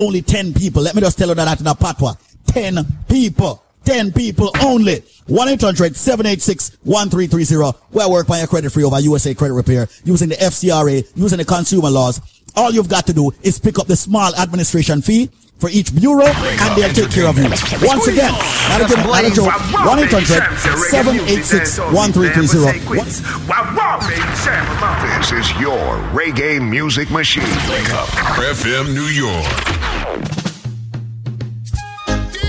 only 10 people. Let me just tell you that in a patwa. 10 people. 10 people only. 1-800-786-1330. We work by a credit free over USA Credit Repair using the FCRA, using the consumer laws. All you've got to do is pick up the small administration fee for each bureau and they'll take care of you. Once again, not a, 1 800 786 1330. This is your reggae music machine. FM New York.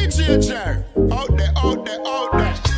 DJ out there, out there, out there.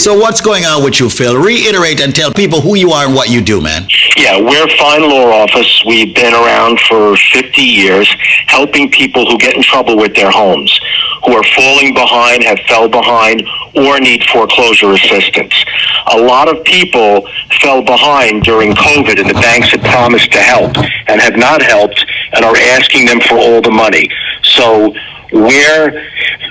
So what's going on with you, Phil? Reiterate and tell people who you are and what you do, man. Yeah, we're Fine Law Office. We've been around for 50 years helping people who get in trouble with their homes, who are falling behind, have fell behind, or need foreclosure assistance. A lot of people fell behind during COVID and the banks had promised to help and have not helped and are asking them for all the money. So we're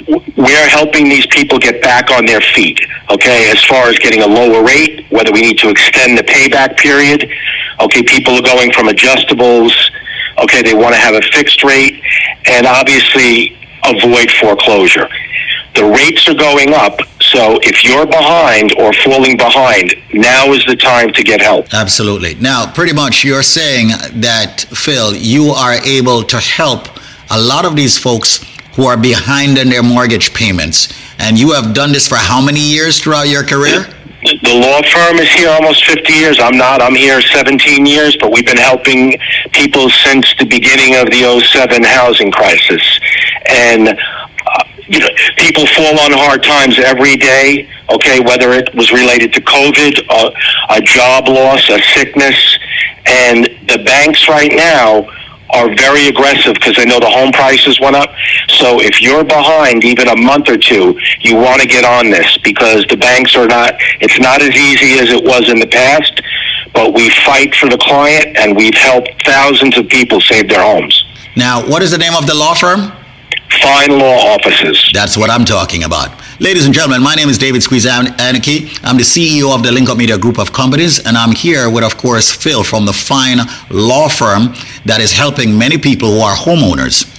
we're helping these people get back on their feet. Okay, as far as getting a lower rate, whether we need to extend the payback period. Okay, people are going from adjustables. Okay, they want to have a fixed rate, and obviously avoid foreclosure. The rates are going up, so if you're behind or falling behind, now is the time to get help. Absolutely. Now, pretty much you're saying that, Phil, you are able to help a lot of these folks who are behind in their mortgage payments. And you have done this for how many years throughout your career? The law firm is here almost 50 years. I'm not. I'm here 17 years, but we've been helping people since the beginning of the 07 housing crisis. And uh, you know, people fall on hard times every day. Okay, whether it was related to COVID, uh, a job loss, a sickness, and the banks right now are very aggressive because they know the home prices went up. So if you're behind even a month or two, you want to get on this because the banks are not. It's not as easy as it was in the past, but we fight for the client and we've helped thousands of people save their homes. Now, what is the name of the law firm? Fine Law Offices. That's what I'm talking about. Ladies and gentlemen, my name is David Squeeze Anarchy. I'm the CEO of the Link Up Media Group of Companies, and I'm here with, of course, Phil from the Fine Law Firm that is helping many people who are homeowners.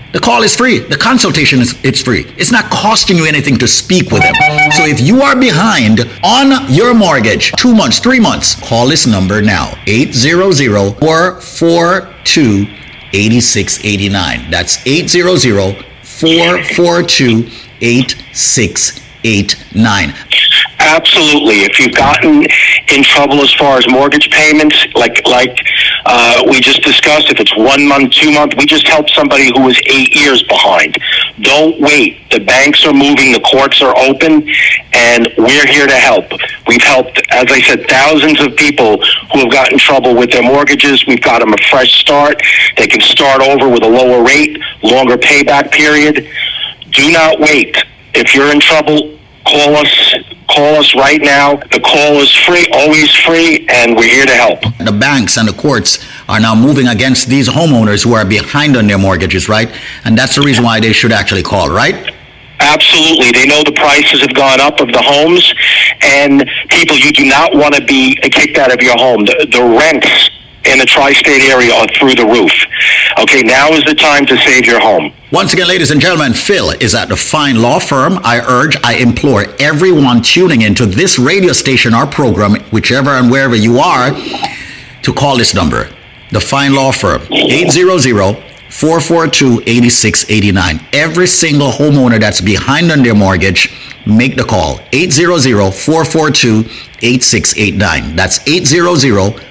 the call is free. The consultation is it's free. It's not costing you anything to speak with him. So if you are behind on your mortgage, two months, three months, call this number now. 800-442-8689. That's 800-442-8689. Absolutely. If you've gotten in trouble as far as mortgage payments, like like uh, we just discussed, if it's one month, two month, we just helped somebody who was eight years behind. Don't wait. The banks are moving, the courts are open, and we're here to help. We've helped, as I said, thousands of people who have gotten trouble with their mortgages. We've got them a fresh start. They can start over with a lower rate, longer payback period. Do not wait. If you're in trouble, call us call us right now the call is free always free and we're here to help the banks and the courts are now moving against these homeowners who are behind on their mortgages right and that's the reason why they should actually call right Absolutely. They know the prices have gone up of the homes, and people, you do not want to be kicked out of your home. The, the rents in the tri-state area are through the roof. Okay, now is the time to save your home. Once again, ladies and gentlemen, Phil is at the fine law firm. I urge, I implore everyone tuning into this radio station or program, whichever and wherever you are, to call this number. The fine law firm, 800 442 8689. Every single homeowner that's behind on their mortgage, make the call. 800 442 8689. That's 800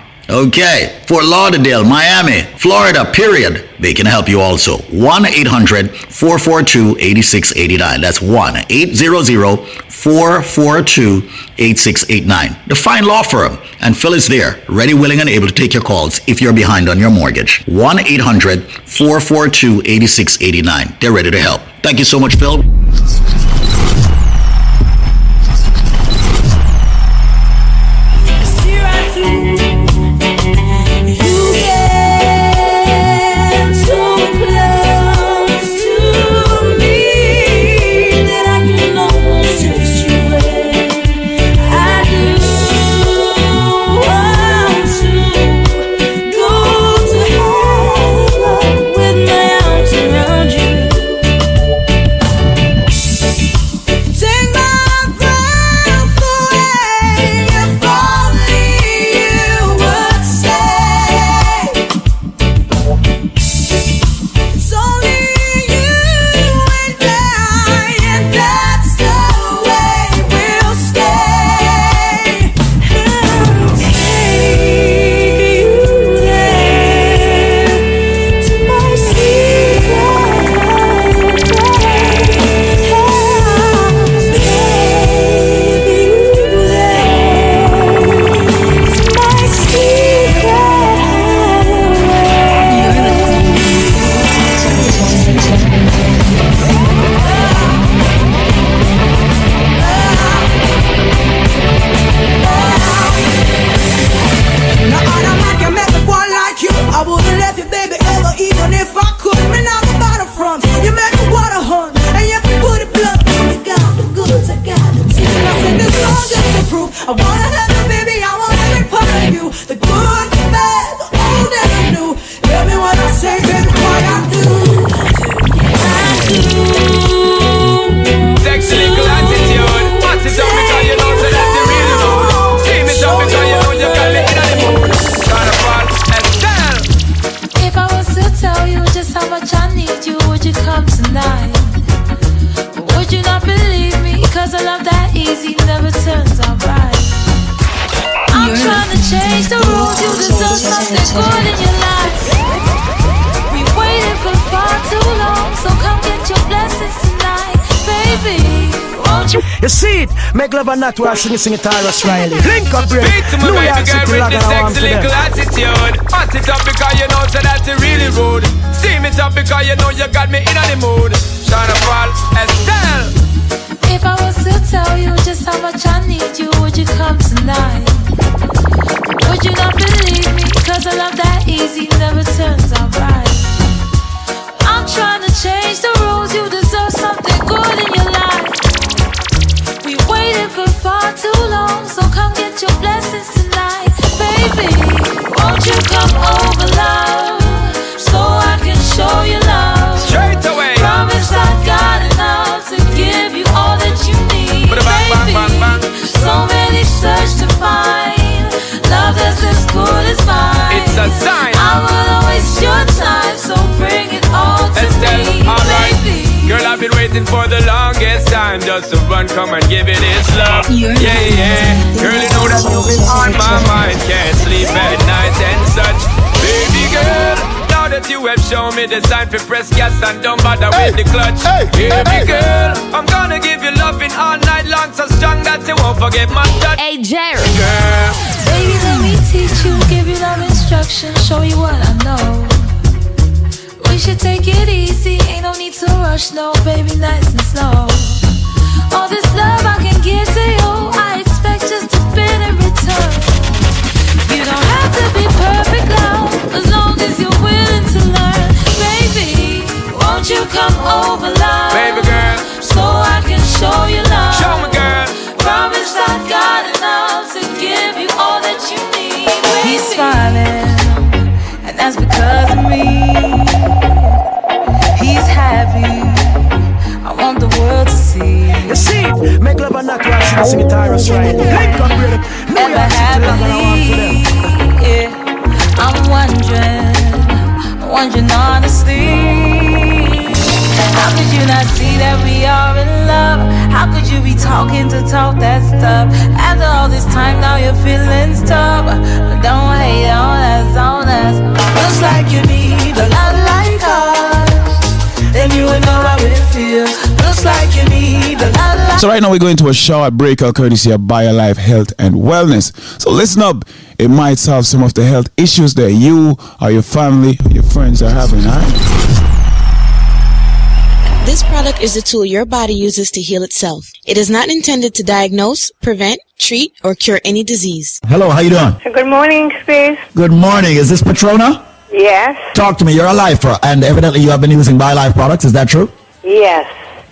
Okay. Fort Lauderdale, Miami, Florida, period. They can help you also. 1 800 442 8689. That's 1 800 442 8689. The Fine Law Firm. And Phil is there, ready, willing, and able to take your calls if you're behind on your mortgage. 1 800 442 8689. They're ready to help. Thank you so much, Phil. See it? Make love and not war, sing it, sing it, Tarrus Riley. Link up, break. Speak to my New baby York girl City, with log the on sexy little attitude. Hot it up because you know so that you really rude. Steam it up because you know you got me in the mood. Carnival, Estelle. If I was to tell you just how much I need you, would you come tonight? Would you not believe me? Cause a love that easy never turns out right. I'm trying to change the rules, you deserve something good in your life. For far too long, so come get your blessings tonight. Baby, won't you come over, love? Waiting for the longest time just to run, come and give it its love. Yeah, yeah. Girl, you know that you've been on my mind. Can't sleep at night and such. Baby girl, now that you have shown me the sign for press gas and don't bother with the clutch. Baby girl, I'm gonna give you loving all night long so strong that you won't forget my touch. Hey, Jerry. Girl. Baby, let me teach you, give you love instruction, show you what I know. We should take it easy, ain't no need to rush, no, baby, nice and slow. All this love I can give to you, I expect just a bit in return. You don't have to be perfect, love, as long as you're willing to learn. Baby, won't you come over, love? Baby girl. So I can show you love. Show me, girl. Promise I've got enough to give you all that you need. Baby. He's smiling, and that's because of me. You see it? Make love and not sing it, sing it, Tarrus Riley. Link up. New Ever York City, log on one to them. happily? Yeah, I'm wondering, wondering honestly. How could you not see that we are in love? How could you be talking to talk that stuff? After all this time, now your feelings tough. But don't hate on us, on us. Looks like you need a lot like us. Then you would know how it feels. Looks like you need a lot like So right now we're going to a short breakout courtesy of BioLife Health and Wellness. So listen up. It might solve some of the health issues that you or your family or your friends are having, alright? This product is a tool your body uses to heal itself. It is not intended to diagnose, prevent, treat, or cure any disease. Hello, how you doing? Good morning, Space. Good morning. Is this Patrona? Yes. Talk to me. You're a lifer, and evidently you have been using BioLife products. Is that true? Yes.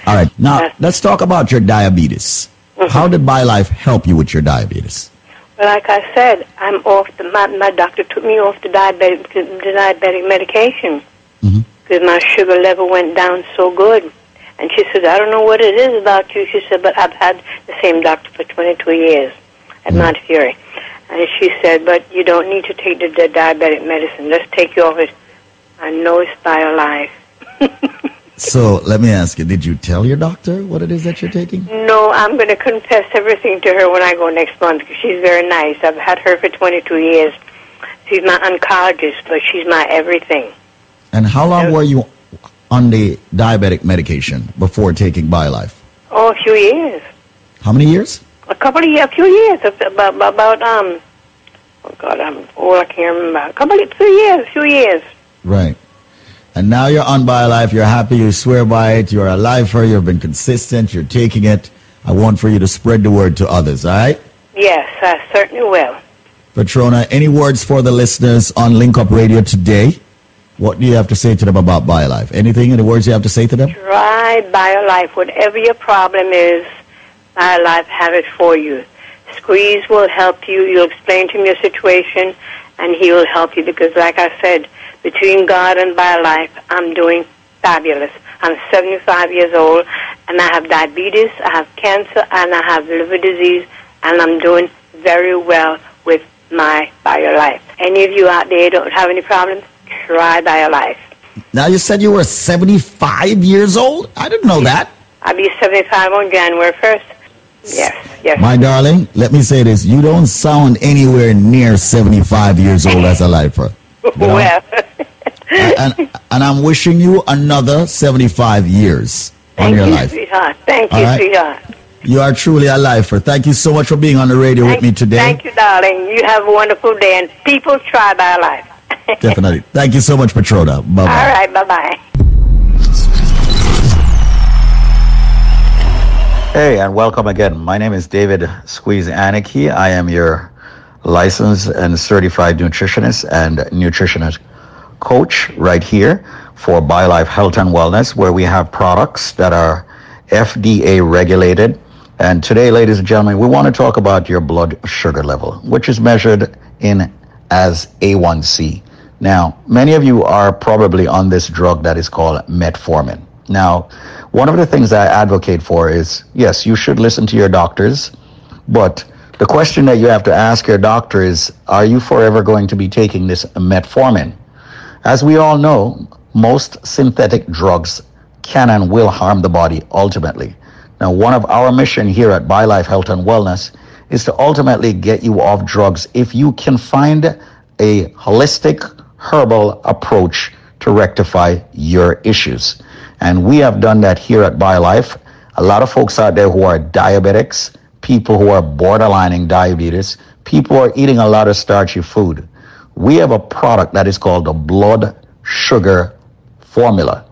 All right. Now let's talk about your diabetes. Mm-hmm. How did BioLife help you with your diabetes? Well, like I said, I'm off. The, my my doctor took me off the diabetic the diabetic medication Mm-hmm. because my sugar level went down so good. And she said, I don't know what it is about you. She said, but I've had the same doctor for 22 years at Mount Fury. And she said, but you don't need to take the, the diabetic medicine. Let's take you off it. I know it's BioLife. So let me ask you: Did you tell your doctor what it is that you're taking? No, I'm going to confess everything to her when I go next month because she's very nice. I've had her for 22 years. She's my oncologist, but she's my everything. And how long were you on the diabetic medication before taking BioLife? Oh, a few years. How many years? A couple of years, a few years. About, about, about um, oh God, I'm old, I can't remember. A couple of, few years, few years. Right. And now you're on BioLife. You're happy. You swear by it. You're a lifer. You've been consistent. You're taking it. I want for you to spread the word to others. All right. Yes, I certainly will. Patrona, any words for the listeners on Link Up Radio today? What do you have to say to them about BioLife? Anything? Any words you have to say to them? Try BioLife. Whatever your problem is, BioLife have it for you. Squeeze will help you. You'll explain to him your situation, and he will help you because, like I said, between God and my BioLife, I'm doing fabulous. I'm 75 years old, and I have diabetes, I have cancer, and I have liver disease, and I'm doing very well with my BioLife. Any of you out there don't have any problems? Try BioLife. Now you said you were 75 years old? I didn't know that. I'll be 75 on January 1st. Yes, yes. My darling, let me say this. You don't sound anywhere near 75 years old as a lifer. Well, and, and I'm wishing you another 75 years on your life. thank you, life. sweetheart. Thank All you, right. sweetheart. You are truly a lifer. Thank you so much for being on the radio with me today. Thank you, darling. You have a wonderful day, and people try BioLife. Definitely. Thank you so much, Patrona. Bye All bye. right, bye-bye. Hey, and welcome again. My name is David Squeeze Aniki. I am your licensed and certified nutritionist and nutritionist coach right here for BioLife Health and Wellness, where we have products that are FDA regulated. And today, ladies and gentlemen, we want to talk about your blood sugar level, which is measured in as A1C. Now, many of you are probably on this drug that is called metformin. Now, one of the things I advocate for is yes, you should listen to your doctors, but the question that you have to ask your doctor is are you forever going to be taking this metformin? As we all know, most synthetic drugs can and will harm the body ultimately. Now, one of our mission here at BioLife Health and Wellness is to ultimately get you off drugs if you can find a holistic herbal approach to rectify your issues. And we have done that here at BioLife. A lot of folks out there who are diabetics, people who are borderlining diabetes, people who are eating a lot of starchy food. We have a product that is called the blood sugar formula.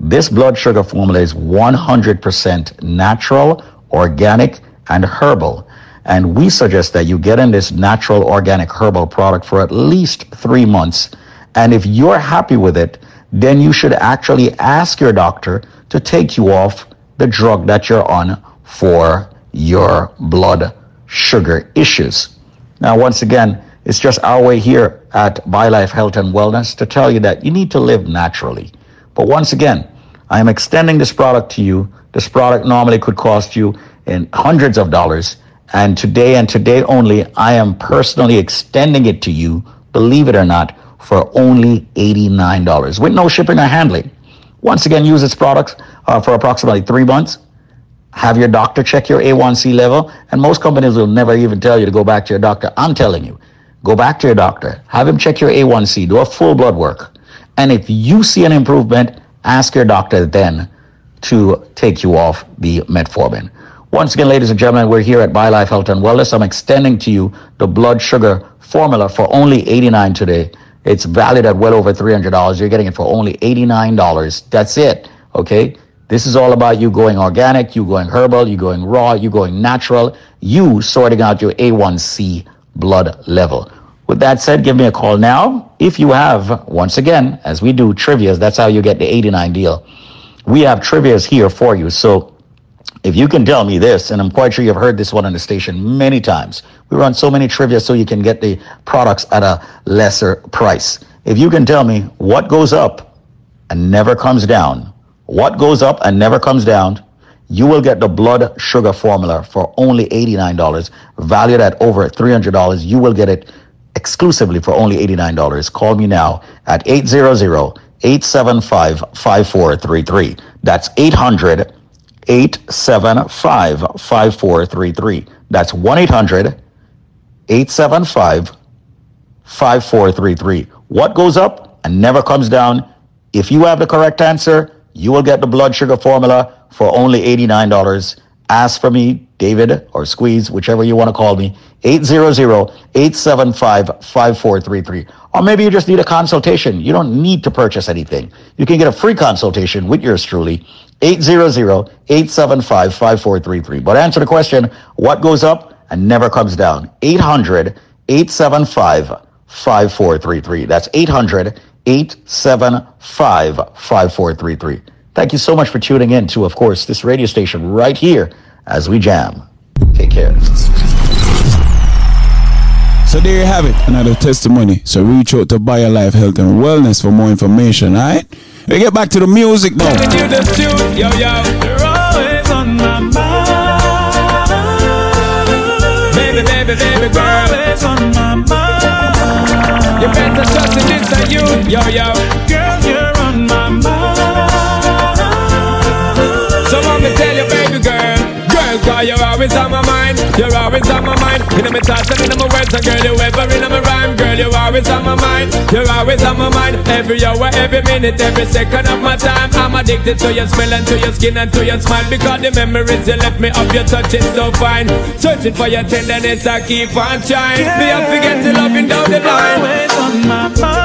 This blood sugar formula is 100% natural, organic, and herbal. And we suggest that you get in this natural, organic, herbal product for at least three months. And if you're happy with it, then you should actually ask your doctor to take you off the drug that you're on for your blood sugar issues. Now, once again, it's just our way here at BioLife Health and Wellness to tell you that you need to live naturally. But once again, I am extending this product to you. This product normally could cost you in hundreds of dollars. And today and today only, I am personally extending it to you, believe it or not, for only $89 with no shipping or handling. Once again, use this product uh, for approximately three months. Have your doctor check your A1C level. And most companies will never even tell you to go back to your doctor. I'm telling you, go back to your doctor. Have him check your A1C. Do a full blood work. And if you see an improvement, ask your doctor then to take you off the metformin. Once again, ladies and gentlemen, we're here at BioLife Health and Wellness. I'm extending to you the blood sugar formula for only 89 today. It's valued at well over $300. You're getting it for only $89. That's it. Okay. This is all about you going organic, you going herbal, you going raw, you going natural, you sorting out your A1C blood level. With that said, give me a call now. If you have, once again, as we do trivias, that's how you get the 89 deal. We have trivias here for you. So if you can tell me this, and I'm quite sure you've heard this one on the station many times, we run so many trivia so you can get the products at a lesser price. If you can tell me what goes up and never comes down, what goes up and never comes down, you will get the blood sugar formula for only $89, valued at over $300. You will get it exclusively for only $89. Call me now at 800-875-5433. That's 800 875 5433. That's 1 800 875 5433. What goes up and never comes down? If you have the correct answer, you will get the blood sugar formula for only $89. Ask for me, David or Squeeze, whichever you want to call me, 800-875-5433. Or maybe you just need a consultation. You don't need to purchase anything. You can get a free consultation with yours truly, 800-875-5433. But answer the question, what goes up and never comes down? 800-875-5433. That's 800-875-5433. Thank you so much for tuning in to, of course, this radio station right here as we jam. Take care. So there you have it, another testimony. So reach out to BioLife Health and Wellness for more information, alright? We get back to the music now. Yo, yo. You're always on my. Baby, baby, baby girl. You better trust in this and you. Yo, yo. Girl, you're on my mind. So let me tell you, baby girl. Girl, cause you're always on my mind. You're always on my mind. In my thoughts and in my words. And girl, you always on my mind. You're always on my mind. Every hour, every minute, every second of my time. I'm addicted to your smell and to your skin and to your smile. Because the memories you left me of your touch is so fine. Searching for your tenderness, I keep on trying. Me, I forget to loving down the line. Always on my mind.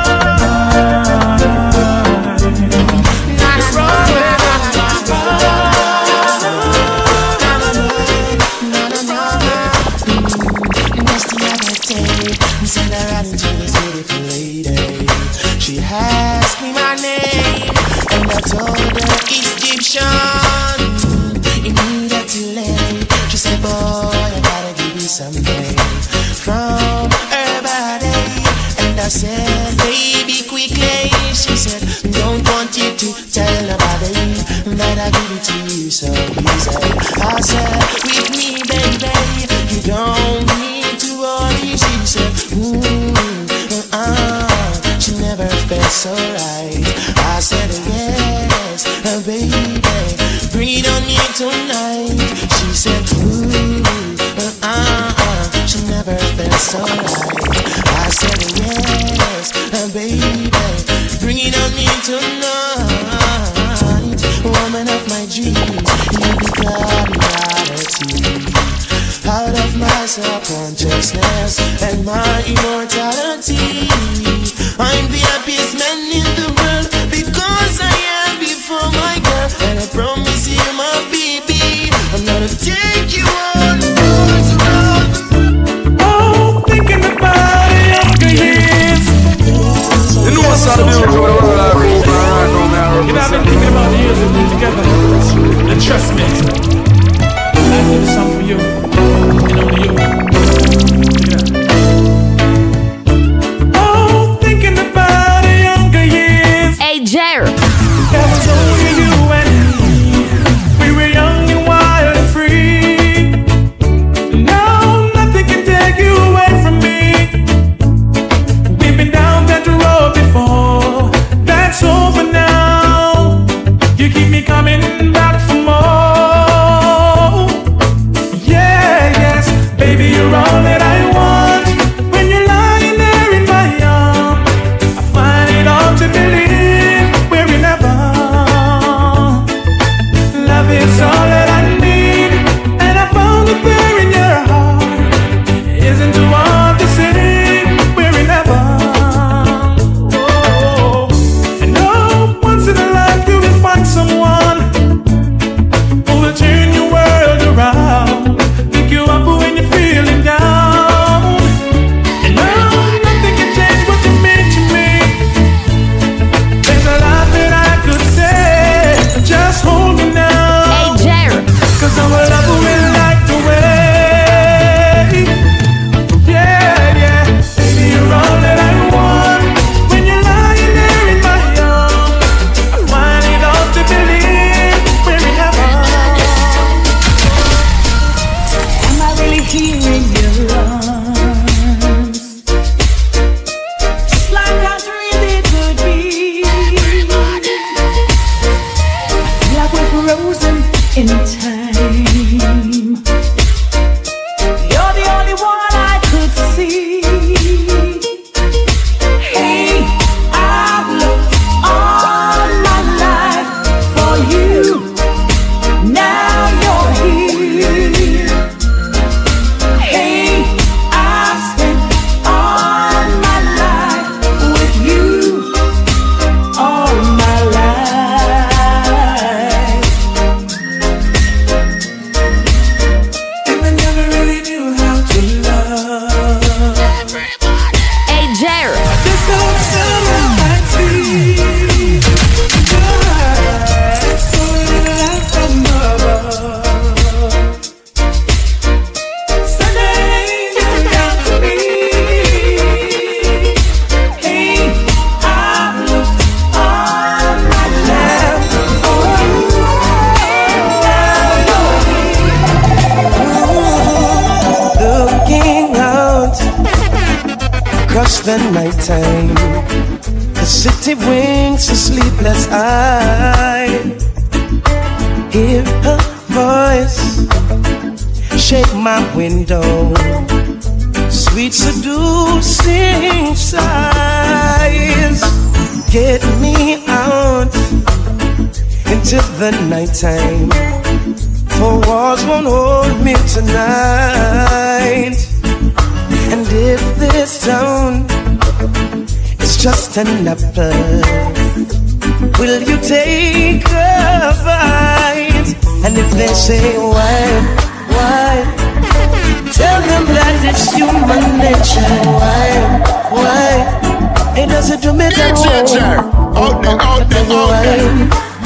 Felt so right. I said, Yes, baby, bring it on me tonight. Woman of my dreams, you become reality. Out of my subconsciousness and my immortality. I'm the happiest man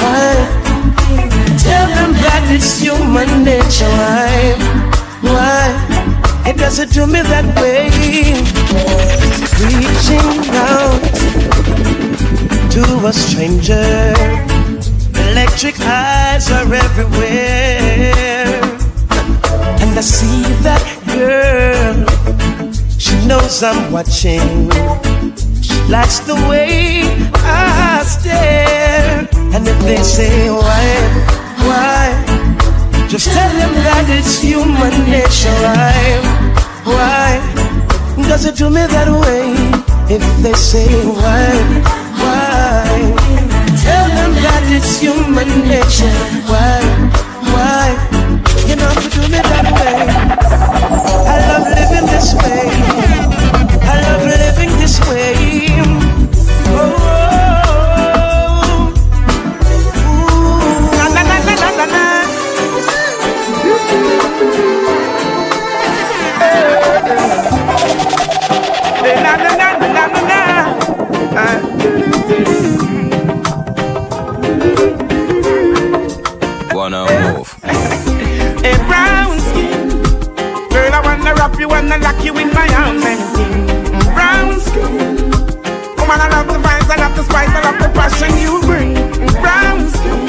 Why? Tell them that it's human nature. Why? Why? It doesn't do me that way. Reaching out to a stranger. Electric eyes are everywhere. And I see that girl. She knows I'm watching. She likes the way I stare. And if they say why, why? Just tell them that it's human nature. Why, why? Does it do me that way? If they say why, why? Tell them that it's human nature. Why, why? You know to do me that way. I love living this way. Wanna move. A brown skin. Girl, I wanna wrap you, wanna lock you in my arms brown skin. Woman, I love the vibes, I love the spice, I love the passion you bring. Brown skin.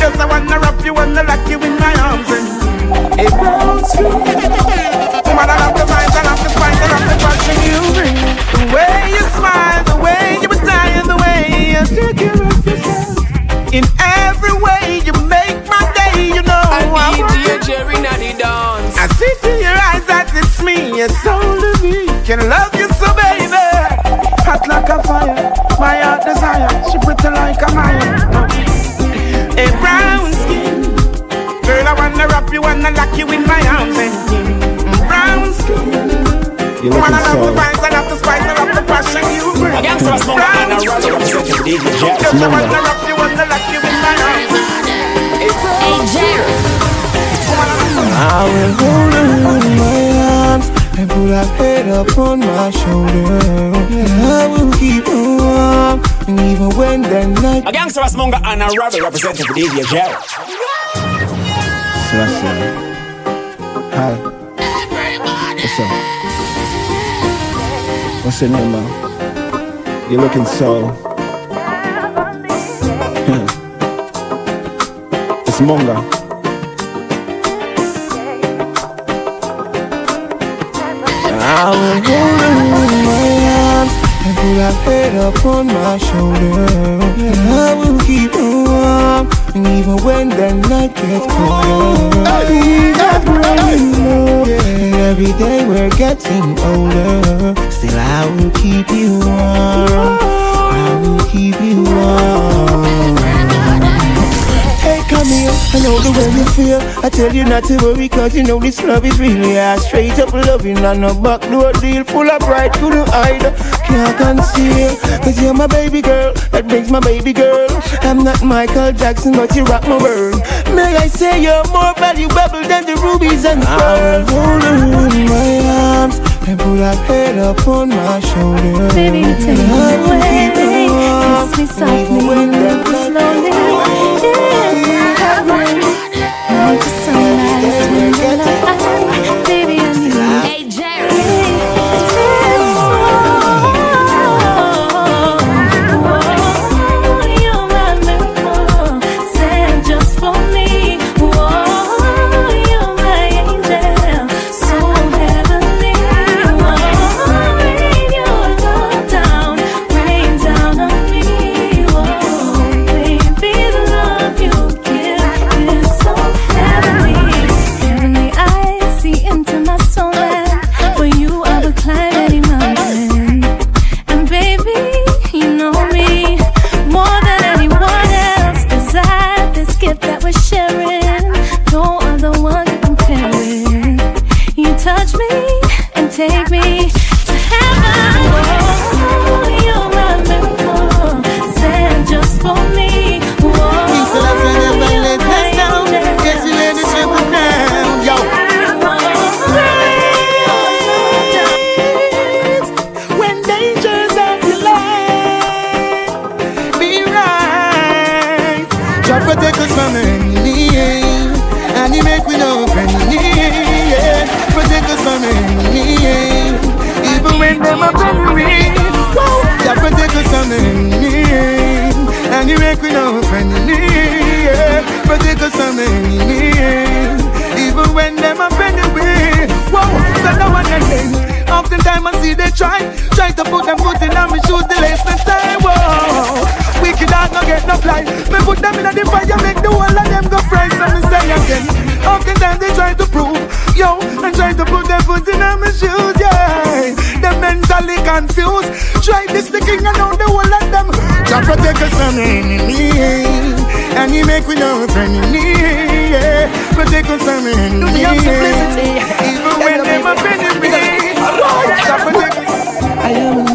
Yes, I wanna wrap you, wanna lock you in my arms and brown skin. It's only me can love you so, baby. Hot like a fire, my heart desire. She pretty like a Maya. A brown skin, girl, I wanna wrap you, wanna lock you in my arms and mm, brown skin. You're Woman, looking love the so. vibes, I love the spice, I love the passion you bring. A gangster was smoking Brown and a roger representing DJ Jack. Just I wanna wrap you, wanna lock you in my arms. A brown skin. I will hold her in my arms and put her head up on my shoulder. And I will keep her warm, and even when the night. A gangster was smoking and a roger representing DJ Jack. Selassie. Hi. What's up? What's your name, man? You're looking so. it's Monga. I will hold her in my arms and put her head up on my shoulder. And I will keep her warm, and even when the night gets colder. We got growing love, and every day we're getting older. Still, I will keep you warm. I will keep you warm. Hey, come here, I know the way you feel. I tell you not to worry, cause you know this love is really a straight up loving and a backdoor deal full of pride, couldn't hide, can't conceal. Cause you're my baby girl, that makes my baby girl. I'm not Michael Jackson, but you rock my world. May I say you're more valuable than the rubies and the ah. pearls. Hold her in my arms and put her head up on my shoulder. Baby, you take me away. Kiss me slowly. Yeah, Protect us from enemy, and He make we know friendly, yeah. Protect us the enemy, even when them a enemy. I am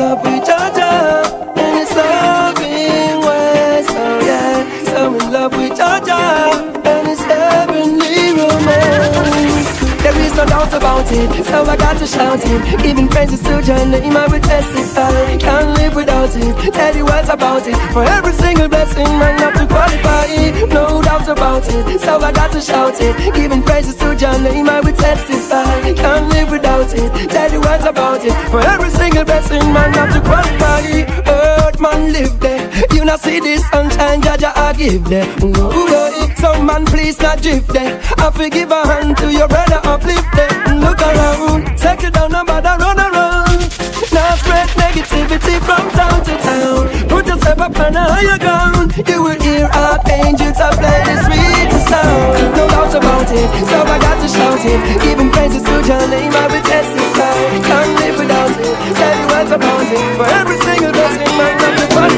about it, so I got to shout it. Giving praises to your name, I will testify. Can't live without it. Tell you what about it. For every single blessing, man, have to qualify it. No doubt about it, so I got to shout it. Giving praises to your name, I will testify. Can't live without it. Tell you what about it. For every single blessing, man, have to qualify it. Earth man live there. You not see this sunshine, Jaja, I give there. Ooh. Some man, please not drift there. I forgive a hand to your brother, uplift there. Look around, settle down, no bother run around. Now spread negativity from town to town. Put yourself up on a higher ground. You will hear archangels a play the sweetest sound. No doubt about it, so I got to shout it. Giving praises to your name, I will test testify. Can't live without it. Tell you what about it. For every single blessing, my not the body.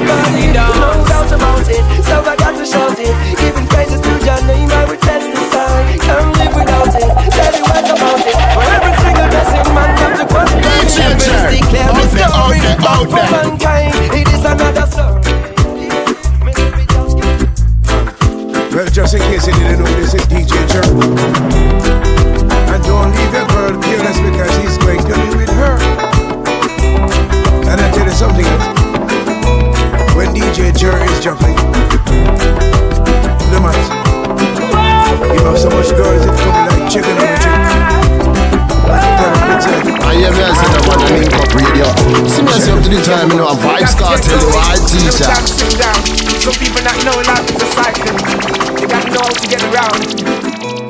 No doubt about it, but for mankind, it is another story. Well, just in case you didn't know, this is DJ Jerk. And don't leave your girl careless because he's going to be with her. And I tell you something else. When DJ Jerk is jumping, the mice. You have so much girls, it's coming like chicken on a chip. I hear me I say that one on Link Up Radio. See me I say up to the time, you know, a vibe start tell you I teach ya. Sit down. Some people not know life is a cycle. They gotta know how to get around.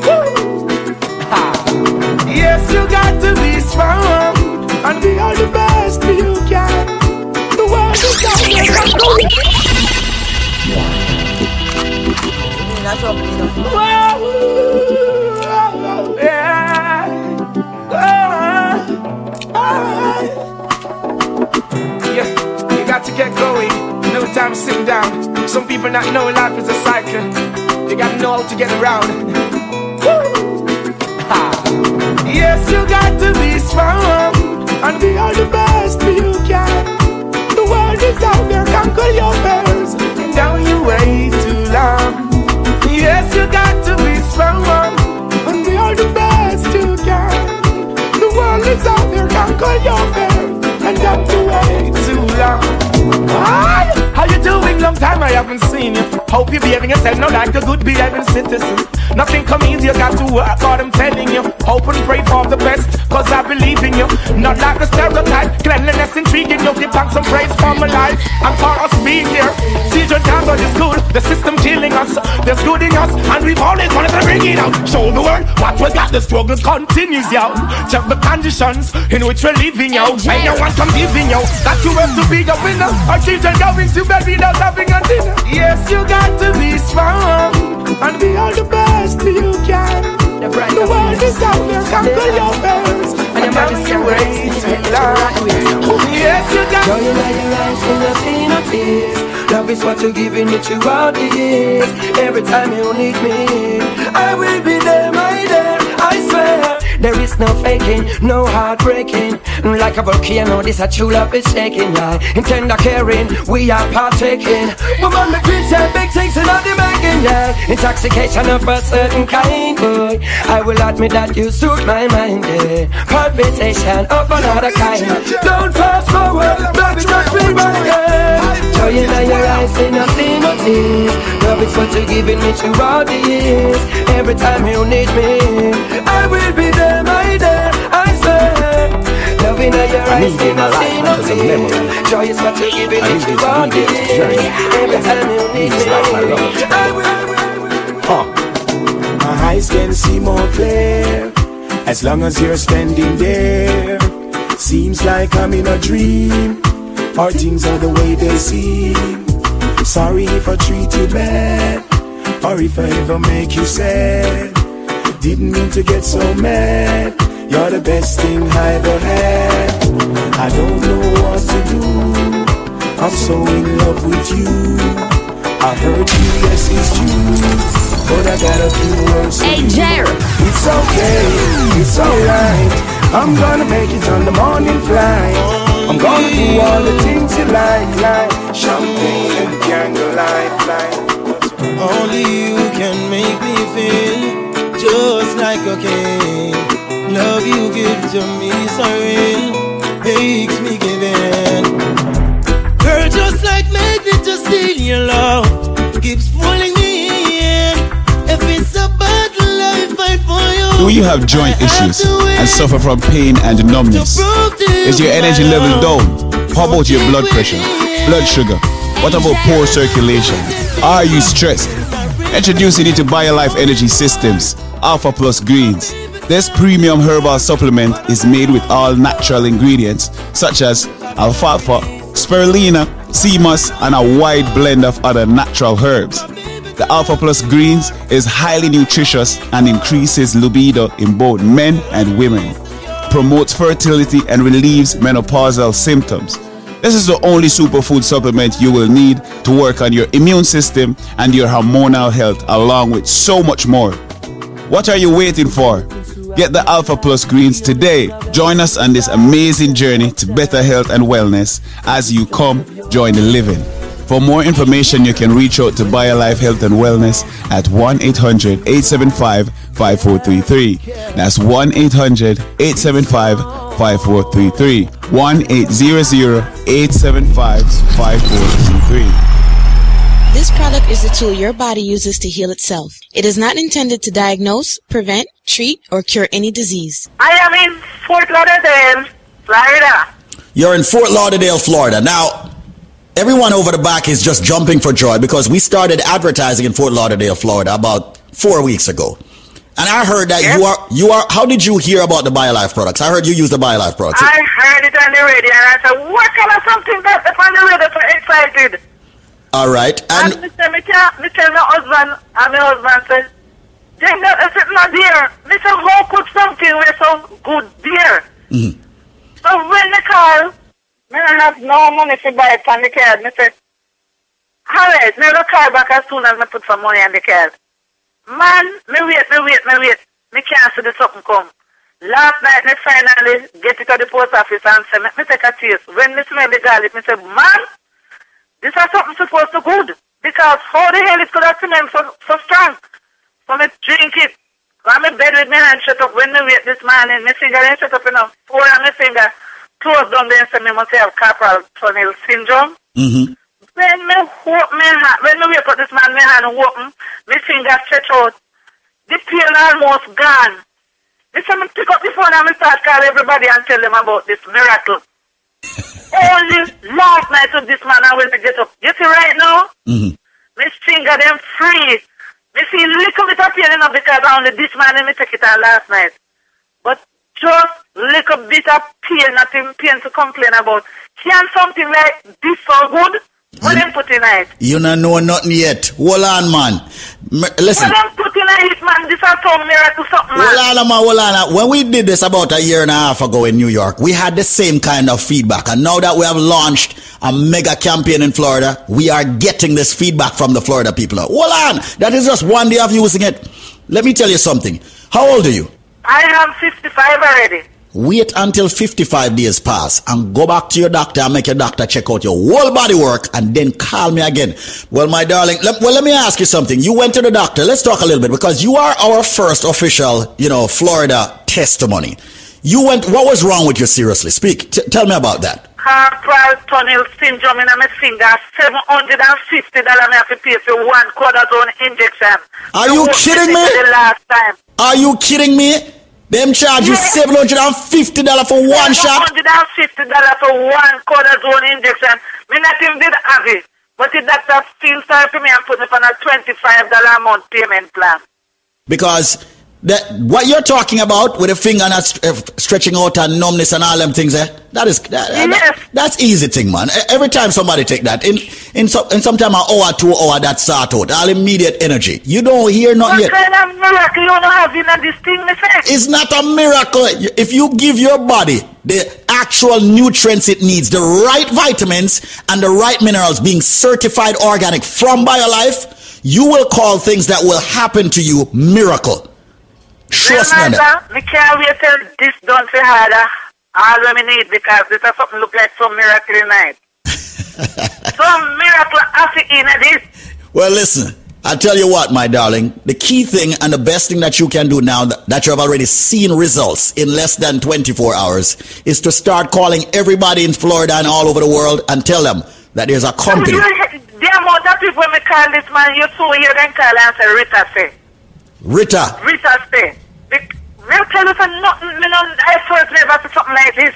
Woo! Ha. Yes, you got to be strong and be all the best you can. The world is out there. come got to get going. No time to sit down. Some people not know life is a cycle. You gotta know how to get around. Yes, you got to be strong and be all the best you can. The world is out there, conquer your fears. Now you wait too long. Yes, you got to be strong and be all the best you can. The world is out there, conquer your fears. And don't you wait too long. How you doing? Long time I haven't seen you. Hope you're behaving yourself now like a good behaving citizen. Nothing come easy, you got to work hard, I'm telling you. Hope and pray for the best, cause I believe in you. Not like a stereotype, cleanliness intriguing you. Give thanks and praise for my life and for us being here. Children can't go to school, the system killing us. There's good in us, and we've always wanted to bring it out. Show the world what we got, the struggle continues, yo. Check the conditions in which we're living, yo. Ain't no one come giving, yo. That you have to be a winner. Our children going to bed without having a dinner. Yes, you got to be strong and be all the best you can. The world is out there, conquer your fears. And now you wait too long. Yes, you got Joy in your eyes when you see no tears. Love is what you're giving me throughout the years. Every time you need me, I will be there, There is no faking, no heartbreaking. Like a volcano, this a true love is shaking, yeah. In tender caring, we are partaking. Woman, the creature, big things in all the making. yeah. Intoxication of a certain kind, boy. I will admit that you suit my mind, yeah. Conversation of another kind. Don't fast forward, baby, just rewind, yeah. Joy in your eyes, see no see no tears. Love is what you're giving me throughout the years. Every time you need me, I will be there, my dear. I swear. Love in your eyes, need see in my no see life no as a memory. Joy is what you're giving I me need it to throughout be the journey. Every time you need It's like my love. me, I will. Huh. My eyes can see more clear as long as you're standing there. Seems like I'm in a dream, or things are the way they seem. Sorry if I treat you bad, or if I ever make you sad. Didn't mean to get so mad. You're the best thing I ever had. I don't know what to do. I'm so in love with you. I heard you, yes, it's true. But I got a few words Hey, you. Jer. It's okay, it's alright. I'm gonna make it on the morning flight. I'm gonna do all the things you like, like champagne and candlelight, light. Only you can make me feel just like a king. Love you give to me so real, makes me give in. Girl, just like magnet, just steal your love, keeps pulling me in. If it's a battle, I fight for you. Do you have joint issues and suffer from pain and numbness? Is your energy level down? How about your blood pressure, blood sugar? What about poor circulation? Are you stressed? Introducing you to BioLife Energy Systems, Alpha Plus Greens. This premium herbal supplement is made with all natural ingredients such as alfalfa, spirulina, sea moss, and a wide blend of other natural herbs. The Alpha Plus Greens is highly nutritious and increases libido in both men and women, promotes fertility and relieves menopausal symptoms. This is the only superfood supplement you will need to work on your immune system and your hormonal health, along with so much more. What are you waiting for? Get the Alpha Plus Greens today. Join us on this amazing journey to better health and wellness as you come join the living. For more information, you can reach out to BioLife Health and Wellness at 1 800 875 5433. That's 1 800 875 5433. 1 800 875 5433. This product is the tool your body uses to heal itself. It is not intended to diagnose, prevent, treat, or cure any disease. I am in Fort Lauderdale, Florida. You're in Fort Lauderdale, Florida. Now, everyone over the back is just jumping for joy because we started advertising in Fort Lauderdale, Florida about four weeks ago. And I heard that you are, you are, how did you hear about the BioLife products? I heard you use the BioLife products. I heard it on the radio and I said, what kind of something that's up on the radio so excited? All right. And, And me tell me, tell- me tell my husband, and my husband said, then that is it not there. Say, how could something be so good there? Mhm. So when the call, me don't have no money to buy it on the card. Me say, alright, me will call back as soon as I put some money on the card. Man, me wait, me wait, me wait. Me can't see the something come. Last night, me finally get it to the post office and say, me, me take a taste. When me smell the garlic, me say, man, this is something supposed to good. Because how the hell it could have cement so, so strong? So me drink it. I'm in bed with my hand shut up. When me wait this morning, my finger ain't shut up enough. Four on my finger closed down there and say me must have carpal tunnel syndrome. Mhm. When me open my hand, when me wake up this man, my hand open, my finger stretch out. The pain almost gone. This time I pick up the phone and I start call everybody and tell them about this miracle. Only last night with this man I will get up. You see right now? Mhm. My finger them free. Me feel little bit of pain enough because only this man and me take it out last night. But just little bit of pain, nothing pain to complain about. Can something like this so good? What them put in it? you don't know nothing yet. Hold on, man. Listen. What them put in it, man? This is some miracle something, man. Hold on, man, hold on. When we did this about a year and a half ago in New York, we had the same kind of feedback. And now that we have launched a mega campaign in Florida, we are getting this feedback from the Florida people. Hold on. That is just one day of using it. Let me tell you something. How old are you? I am 55 already. Wait until 55 days pass and go back to your doctor and make your doctor check out your whole body work and then call me again. Well, my darling, let, well, let me ask you something. You went to the doctor. Let's talk a little bit because you are our first official, you know, Florida testimony. You went, what was wrong with you? Seriously, speak. T- tell me about that. Carpal tunnel syndrome in my finger. Seven hundred and fifty dollars I have to pay for one cortisone injection. Are you kidding me? The last time. Are you kidding me? Them charge you seven hundred and fifty dollar for one shot. hundred and fifty dollars for one cortisone injection. Me not even did have it. But the doctor feel sorry for me and put me on a twenty-five dollar a month payment plan. Because that what you're talking about with a finger not st- uh, stretching out and numbness and all them things, eh? That is that, that- that's easy thing, man. Every time somebody take that in in some in sometime an hour, two hour, that sort out. All immediate energy. You don't hear What nothing yet. kind of miracle you don't have in this thing. It's not a miracle. If you give your body the actual nutrients it needs, the right vitamins and the right minerals being certified organic from BioLife, you will call things that will happen to you miracle. On that. Remember, me can't wait till this done for harder. All me need because this is something look like some miracle night. some miracle after in this. Well, listen, I tell you what, my darling, the key thing and the best thing that you can do now that, that you have already seen results in less than 24 hours is to start calling everybody in Florida and all over the world and tell them that there's a company. The amount of people me call this man, you two hear them call and say Rita say. Rita, Rita say. The- Real tell you for nothing, me no, I first never see something like this.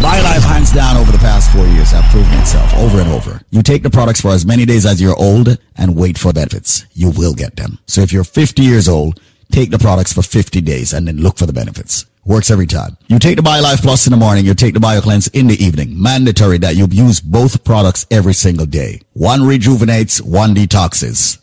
BioLife hands down over the past four years have proven itself over and over. You take the products for as many days as you're old and wait for benefits. You will get them. So if you're 50 years old, take the products for 50 days and then look for the benefits. Works every time. You take the BioLife Plus in the morning, you take the BioCleanse in the evening. Mandatory that you use both products every single day. One rejuvenates, one detoxes.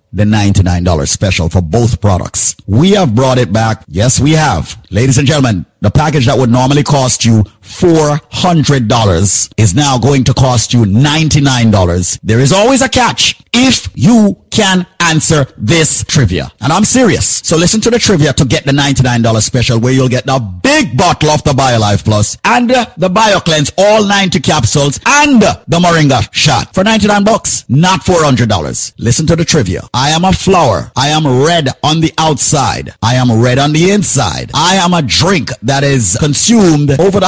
the $99 special for both products. We have brought it back. Yes, we have. Ladies and gentlemen, the package that would normally cost you $400 is now going to cost you $99. There is always a catch if you can answer this trivia. And I'm serious. So listen to the trivia to get the $99 special where you'll get the big bottle of the BioLife Plus and uh, the BioCleanse, all 90 capsules and uh, the Moringa shot for 99 bucks, not $400. Listen to the trivia. I am a flower. I am red on the outside. I am red on the inside. I am a drink that is consumed over the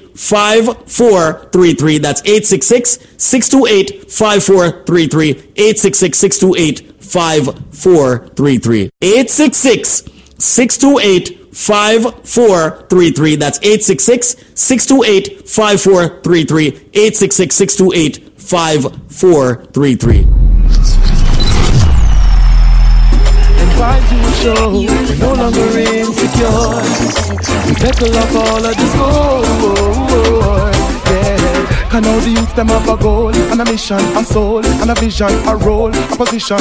5433. That's 866 628 5433. 866 628 5433. 866 628 5433. That's 866 628 5433. 866 628 5433. And find you a show, we're no longer insecure. We settle off all of the this gold. Yeah, can all the youths them have a goal and a mission, a soul and a vision, a role, a position.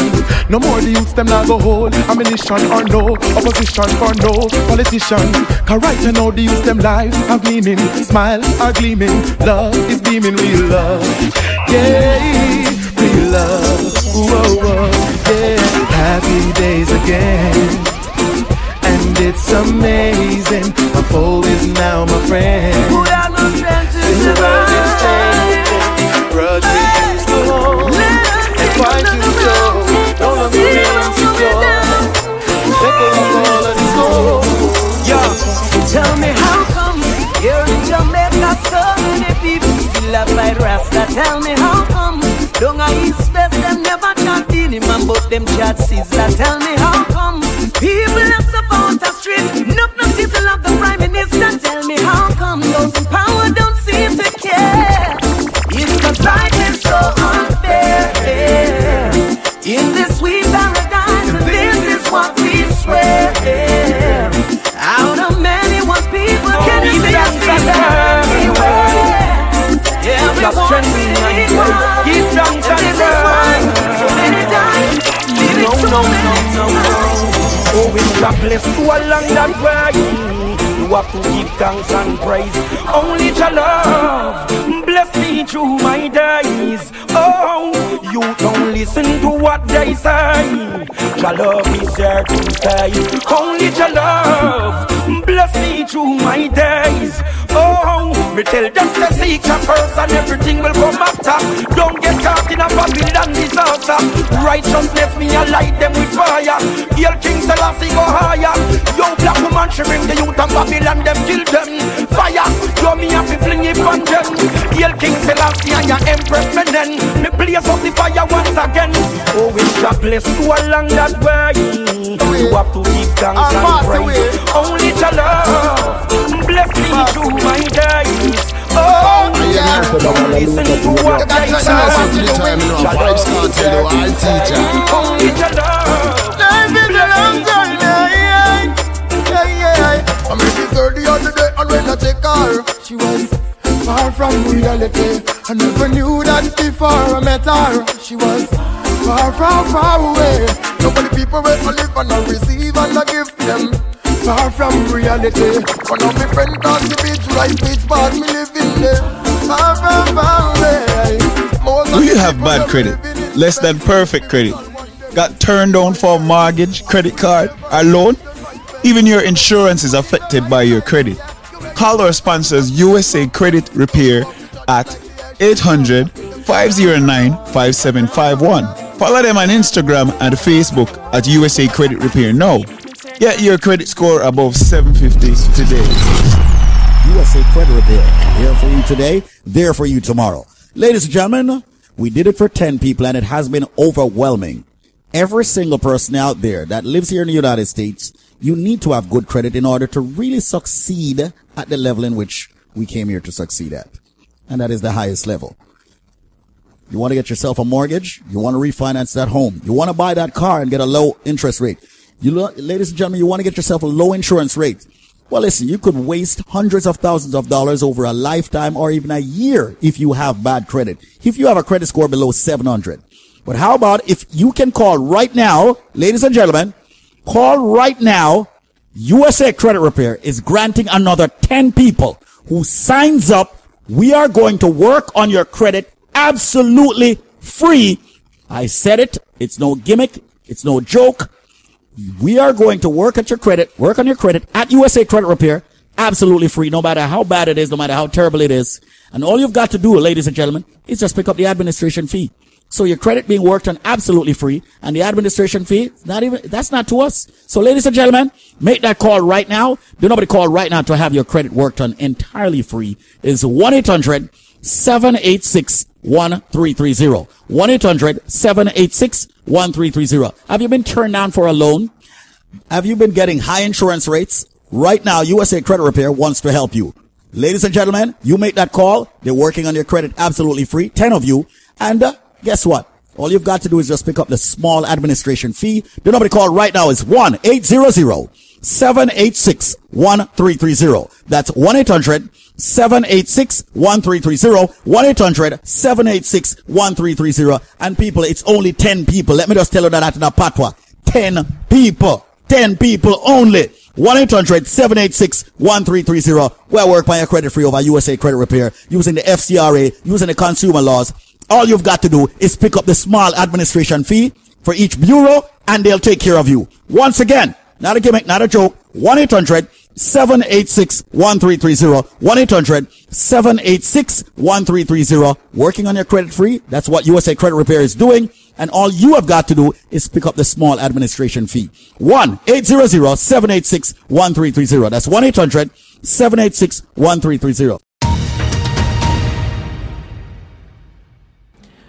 No more the youths them not go hold ammunition or no opposition for no politician. Cause right now the youths them lives have meaning, smile are gleaming, love is beaming, real love. Yeah, real love. Whoa, whoa, yeah. Happy days again. It's amazing. My foe is now my friend. Since the world is changing, grudge we used to hold. And find you show, no longer insecure. Settle all of this gold. Yo, tell me how come here in Jamaica so many people still Rasta? Tell me how come down a East West them never chat Beenie Man but them chat Sizzla? Tell me how come people have support the street. Enough no people love the Prime Minister. Tell me how come those in power don't seem to care. It's cause life is so unfair In this sweet paradise and this is what we swear Out of many one people can you see us Just trending and one. Keep drunk And and burn. so many Living No, no, no, no, no. Oh, we are blessed to along that way. You have to give thanks and praise. Only your love bless me through my days. Oh, you don't listen to what they say. Your love is here to stay. Only your love bless me through my days. Oh, me tell them to seek first and everything will come after. Don't get caught in a Babylon disaster. Righteousness me I light them with fire. Hail King Selassie go higher. Yo, black woman she bring the youth and Babylon them kill them. Fire, yo me have to fling it on them. Hail King Selassie and your Empress Menen. Me blaze up the fire once again. Oh, it's a bless to along that way. You have to give thanks and praise. Only your love bless me through my days. Oh, oh, yeah. Don't listen to what they say. Your love is there to stay. Only love. Life is a long journey. Yeah, yeah. I met this girl the other day, and when I take her, she was far from reality. I never knew that before I met her. She was far from far away. Nobody people wait for live and I receive and I give them. Far from reality. One of my friend cross the beach, right beach, but me living there. Far from far away. You have bad credit? Less than perfect credit? Got turned down for a mortgage, credit card, or loan? Even your insurance is affected by your credit. Call our sponsors USA Credit Repair at 800 509 5751. Follow them on Instagram and Facebook at USA Credit Repair now. Get your credit score above 750 today. USA Credit Repair. Here for you today, there for you tomorrow. Ladies and gentlemen, we did it for 10 people and it has been overwhelming. Every single person out there that lives here in the United States, you need to have good credit in order to really succeed at the level in which we came here to succeed at. And that is the highest level. You want to get yourself a mortgage? You want to refinance that home? You want to buy that car and get a low interest rate? You, lo- ladies and gentlemen, you want to get yourself a low insurance rate? Well, listen, you could waste hundreds of thousands of dollars over a lifetime or even a year if you have bad credit. If you have a credit score below 700. But how about if you can call right now, ladies and gentlemen, call right now. USA Credit Repair is granting another 10 people who signs up. We are going to work on your credit absolutely free. I said it. It's no gimmick. It's no joke. We are going to work at your credit, work on your credit at USA Credit Repair, absolutely free, no matter how bad it is, no matter how terrible it is. And all you've got to do, ladies and gentlemen, is just pick up the administration fee. So your credit being worked on absolutely free and the administration fee, not even, that's not to us. So ladies and gentlemen, make that call right now. Do nobody call right now to have your credit worked on entirely free is 1-800-786-1330. 1-800-786-1330. Have you been turned down for a loan? Have you been getting high insurance rates? Right now, USA Credit Repair wants to help you. Ladies and gentlemen, you make that call. They're working on your credit absolutely free. 10 of you. And uh, guess what? All you've got to do is just pick up the small administration fee. The number to call right now is 1-800-786-1330. That's 1-800-786-1330. 1-800-786-1330. And people, it's only 10 people. Let me just tell you that in a patwa. 10 people. 10 people only. 1-800-786-1330. Where work by your credit free over USA Credit Repair using the FCRA, using the consumer laws. All you've got to do is pick up the small administration fee for each bureau and they'll take care of you. Once again, not a gimmick, not a joke. 1-800-786-1330. 1-800-786-1330. Working on your credit free. That's what USA Credit Repair is doing. And all you have got to do is pick up the small administration fee. 1-800-786-1330. That's 1-800-786-1330.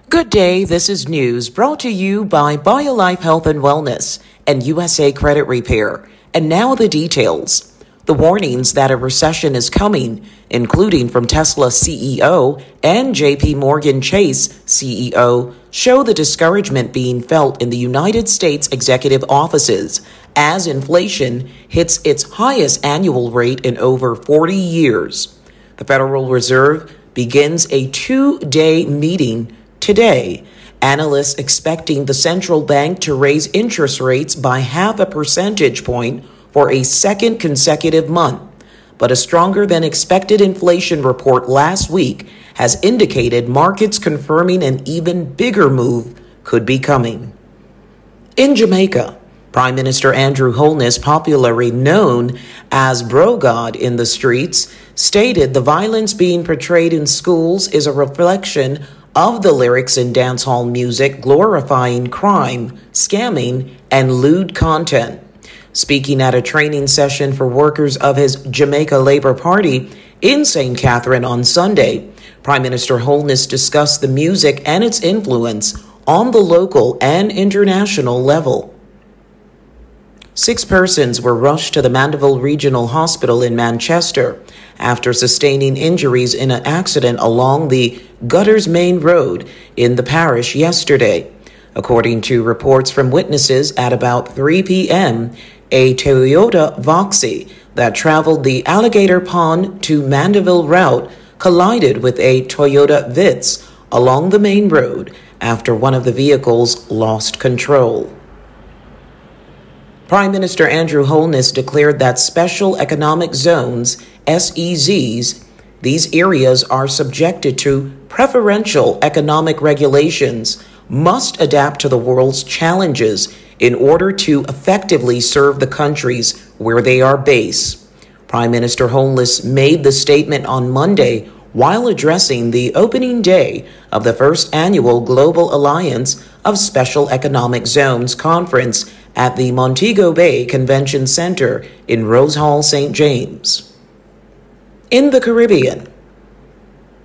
Good day. This is news brought to you by BioLife Health and Wellness and USA Credit Repair. And now the details. The warnings that a recession is coming, including from Tesla CEO and JP Morgan Chase CEO, show the discouragement being felt in the United States executive offices as inflation hits its highest annual rate in over 40 years. The Federal Reserve begins a two day meeting today. Analysts expecting the central bank to raise interest rates by half a percentage point for a second consecutive month. But a stronger than expected inflation report last week has indicated markets confirming an even bigger move could be coming. In Jamaica, Prime Minister Andrew Holness, popularly known as Brogad in the streets, stated the violence being portrayed in schools is a reflection of the lyrics in dancehall music glorifying crime, scamming, and lewd content. Speaking at a training session for workers of his Jamaica Labour Party in St. Catherine on Sunday, Prime Minister Holness discussed the music and its influence on the local and international level. Six persons were rushed to the Mandeville Regional Hospital in Manchester after sustaining injuries in an accident along the Gutters Main Road in the parish yesterday. According to reports from witnesses, at about 3 p.m., a Toyota Voxy that traveled the Alligator Pond to Mandeville route collided with a Toyota Vitz along the main road after one of the vehicles lost control. Prime Minister Andrew Holness declared that special economic zones, SEZs, these areas are subjected to preferential economic regulations, must adapt to the world's challenges in order to effectively serve the countries where they are based. Prime Minister Holness made the statement on Monday while addressing the opening day of the first annual Global Alliance of Special Economic Zones conference at the Montego Bay Convention Center in Rose Hall, St. James. In the Caribbean,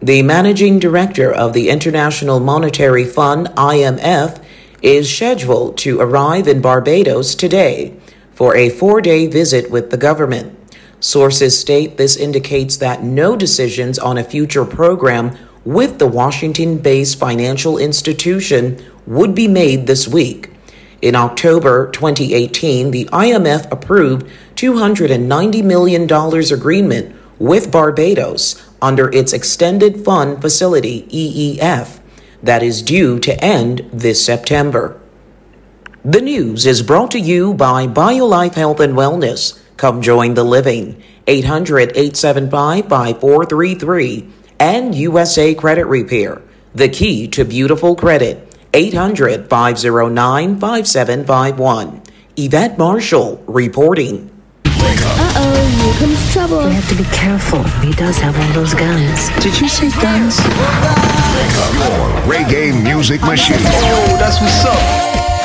the managing director of the International Monetary Fund, IMF, is scheduled to arrive in Barbados today for a four day visit with the government. Sources state this indicates that no decisions on a future program with the Washington based financial institution would be made this week. In October 2018, the IMF approved $290 million agreement with Barbados under its Extended Fund Facility, EEF, that is due to end this September. The news is brought to you by BioLife Health and Wellness. Come join the living. 800 875 5433 and USA Credit Repair. The key to beautiful credit. 800 509 5751. Yvette Marshall reporting. Uh-oh, here comes trouble. We have to be careful. He does have one of those guns. Did you say guns? Your reggae music machine. Oh, that's what's up.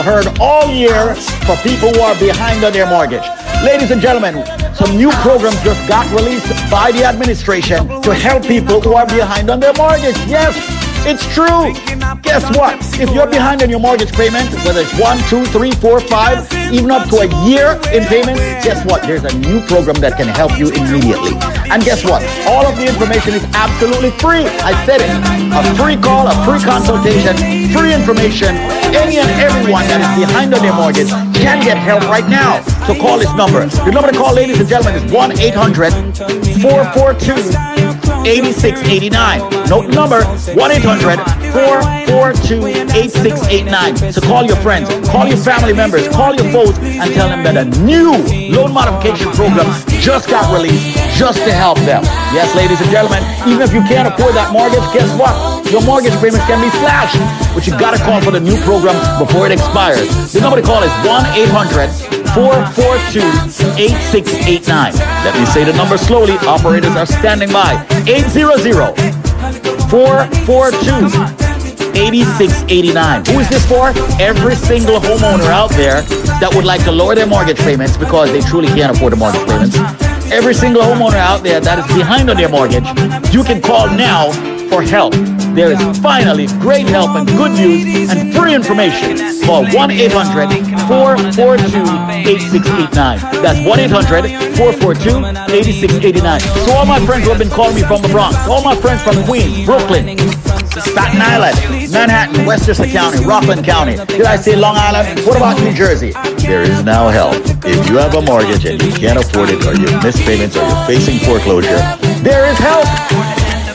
I've heard all year for people who are behind on their mortgage. Ladies and gentlemen, some new programs just got released by the administration to help people who are behind on their mortgage. Yes, it's true. Guess what? If you're behind on your mortgage payment, whether it's one, two, three, four, five, even up to a year in payment, guess what? There's a new program that can help you immediately. And guess what? All of the information is absolutely free. I said it. A free call, a free consultation, free information. Any and everyone that is behind on their mortgage can get help right now. So call this number. The number to call, ladies and gentlemen, is 1 800 442 8689. Note number 1 800 442 8689. So call your friends, call your family members, call your foes, and tell them that a new loan modification program just got released just to help them. Yes, ladies and gentlemen, even if you can't afford that mortgage, guess what? Your mortgage payments can be slashed, but you gotta call for the new program before it expires. The number to call is 1 800 442 8689. Let me say the number slowly. Operators are standing by. 800 442 8689. Who is this for? Every single homeowner out there that would like to lower their mortgage payments because they truly can't afford the mortgage payments. Every single homeowner out there that is behind on their mortgage, you can call now for help. There is finally great help and good news and free information. Call 1 800 442 8689. That's 1 800 442 8689. So, all my friends who have been calling me from the Bronx, all my friends from Queens, Brooklyn, Staten Island, Manhattan, Westchester County, Rockland County. Did I say Long Island? What about New Jersey? There is now help. If you have a mortgage and you can't afford it, or you miss payments, or you're facing foreclosure, there is help.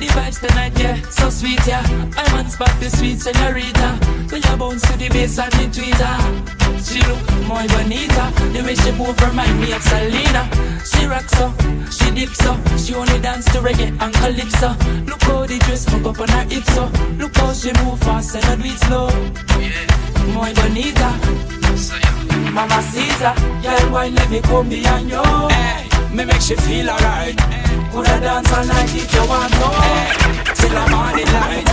The vibes tonight, yeah, so sweet, yeah. I'm on spot the sweet senorita. When your bones to the bass and the tweeter. She look more bonita. The way she move remind me of Selena. She rocks up, she dips so, She only dance to reggae and calypso. Look how the dress hook up on her hips so. Look how she move fast and I do it slow. Yeah. More bonita. So, yeah. Mama Caesar, girl, why let me come behind you? Hey, me make she feel alright. Hey. Coulda dance all night if you want to hey, Till the morning light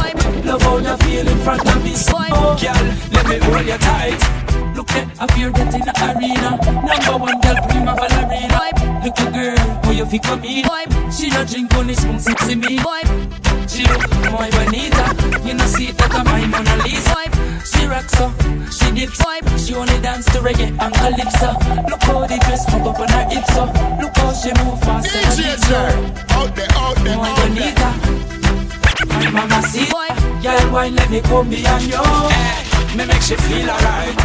Love how you feel in front of me. Oh girl, let me hold you tight. Look at appear that in the arena. Number one girl, prima ballerina Look at girl, who you think of me? She don't drink only spoon, sexy me chill, my bonita. You know, see that I'm my Mona Lisa. She rocks up, she dips up. She only dance to reggae and calypso. Look how the dress pop up on her hips up. Look how she move fast. DJ out there, out there, my bonita. My mama see, girl, why let me come behind you? Hey, me make she feel alright.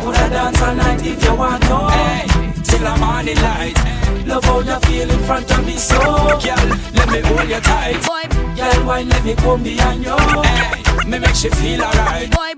Coulda dance all night if you want to. Hey. Till the morning light. Love how you feel in front of me, so girl, let me hold you tight. Boy, Girl, why let me come behind you? Me make she feel alright. Boy,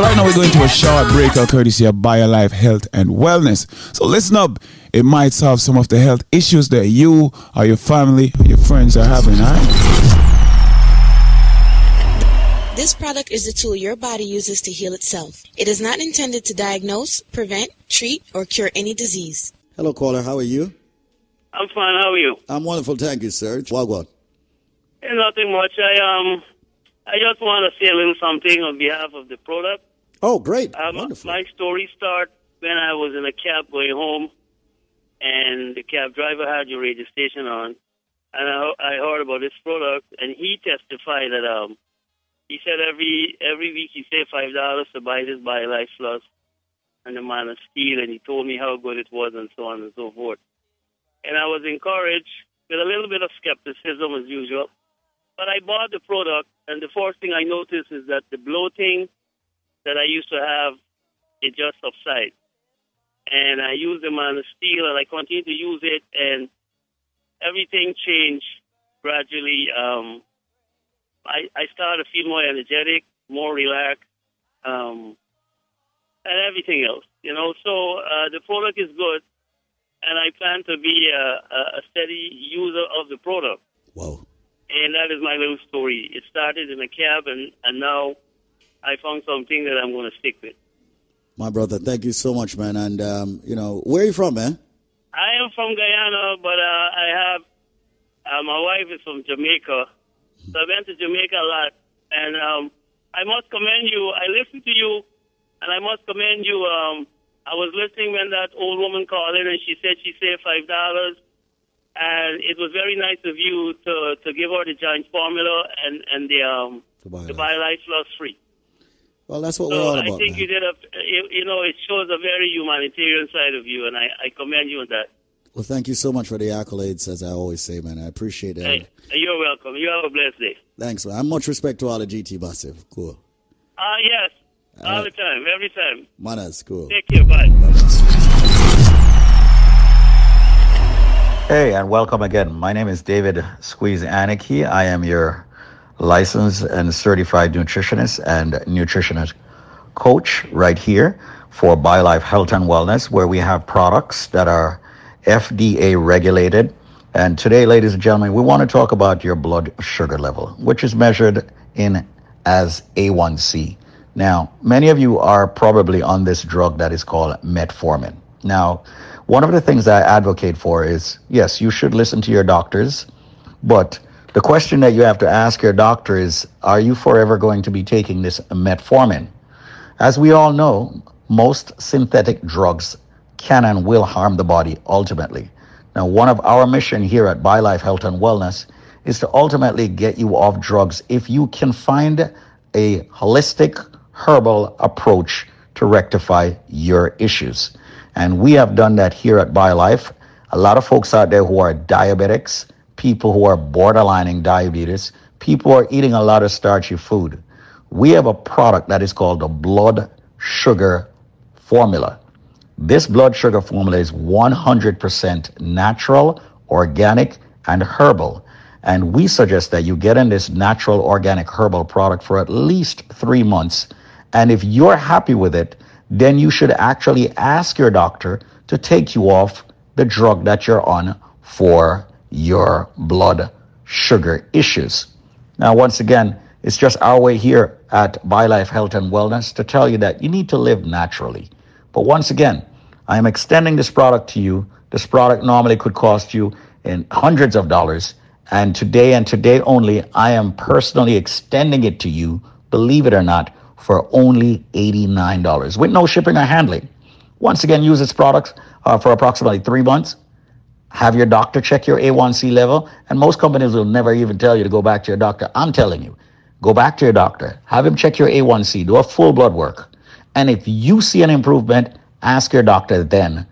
So right now we're going to a short break, courtesy of BioLife Health and Wellness. So listen up. It might solve some of the health issues that you or your family or your friends are having. All right? This product is the tool your body uses to heal itself. It is not intended to diagnose, prevent, treat, or cure any disease. Hello, caller. How are you? I'm fine. How are you? I'm wonderful. Thank you, sir. Wagwan. Eh, Nothing much. I um, I just want to say a little something on behalf of the product. Oh, great. Um, my story start when I was in a cab going home, and the cab driver had your radio station on, and I, I heard about this product, and he testified that um, he said every every week he saved five dollars to buy this BioLife Plus and the Man of Steel, and he told me how good it was, and so on and so forth. And I was encouraged with a little bit of skepticism as usual. But I bought the product, and the first thing I noticed is that the bloating that I used to have, it just subsided. And I used the Man Steel, and I continued to use it, and everything changed gradually. Um, I, I started to feel more energetic, more relaxed, um, and everything else. You know, so uh, the product is good, and I plan to be a, a a steady user of the product. Wow. And that is my little story. It started in a cab, and, and now I found something that I'm going to stick with. My brother, thank you so much, man. And, um, you know, where are you from, man? I am from Guyana, but uh, I have uh, my wife is from Jamaica, so I went to Jamaica a lot. And um, I must commend you. I listened to you, and I must commend you. Um, I was listening when that old woman called in, and she said she saved five dollars, and it was very nice of you to to give her the giant formula and and the um the BioLife Plus free. Well, that's what So we're all about. I think man. you did a you, you know it shows a very humanitarian side of you, and I, I commend you on that. Well, thank you so much for the accolades, as I always say, man. I appreciate that. Hey, you're welcome. You have a blessed day. Thanks, man. And much respect to all the GT massive. Cool. Ah, yes, all the time, every time. Manners, cool. Take care. Bye. Hey, and welcome again. My name is David Squeeze Anarchy. I am your licensed and certified nutritionist and nutritionist coach right here for BioLife Health and Wellness, where we have products that are FDA regulated. And today, ladies and gentlemen, we want to talk about your blood sugar level, which is measured in as A1C. Now, many of you are probably on this drug that is called metformin. Now, one of the things I advocate for is yes, you should listen to your doctors, but the question that you have to ask your doctor is are you forever going to be taking this metformin? As we all know, most synthetic drugs can and will harm the body ultimately. Now, one of our mission here at BioLife Health and Wellness is to ultimately get you off drugs if you can find a holistic herbal approach to rectify your issues. And we have done that here at BioLife. A lot of folks out there who are diabetics, people who are borderlining diabetes, people are eating a lot of starchy food. We have a product that is called the blood sugar formula. This blood sugar formula is 100% natural, organic, and herbal. And we suggest that you get in this natural, organic, herbal product for at least three months. And if you're happy with it, then you should actually ask your doctor to take you off the drug that you're on for your blood sugar issues. Now, once again, it's just our way here at BioLife Health and Wellness to tell you that you need to live naturally. But once again, I am extending this product to you. This product normally could cost you in hundreds of dollars. And today and today only, I am personally extending it to you, believe it or not, for only $89 with no shipping or handling. Once again, use this product uh, for approximately three months. Have your doctor check your A1C level. And most companies will never even tell you to go back to your doctor. I'm telling you, go back to your doctor, have him check your A1C, do a full blood work. And if you see an improvement, ask your doctor then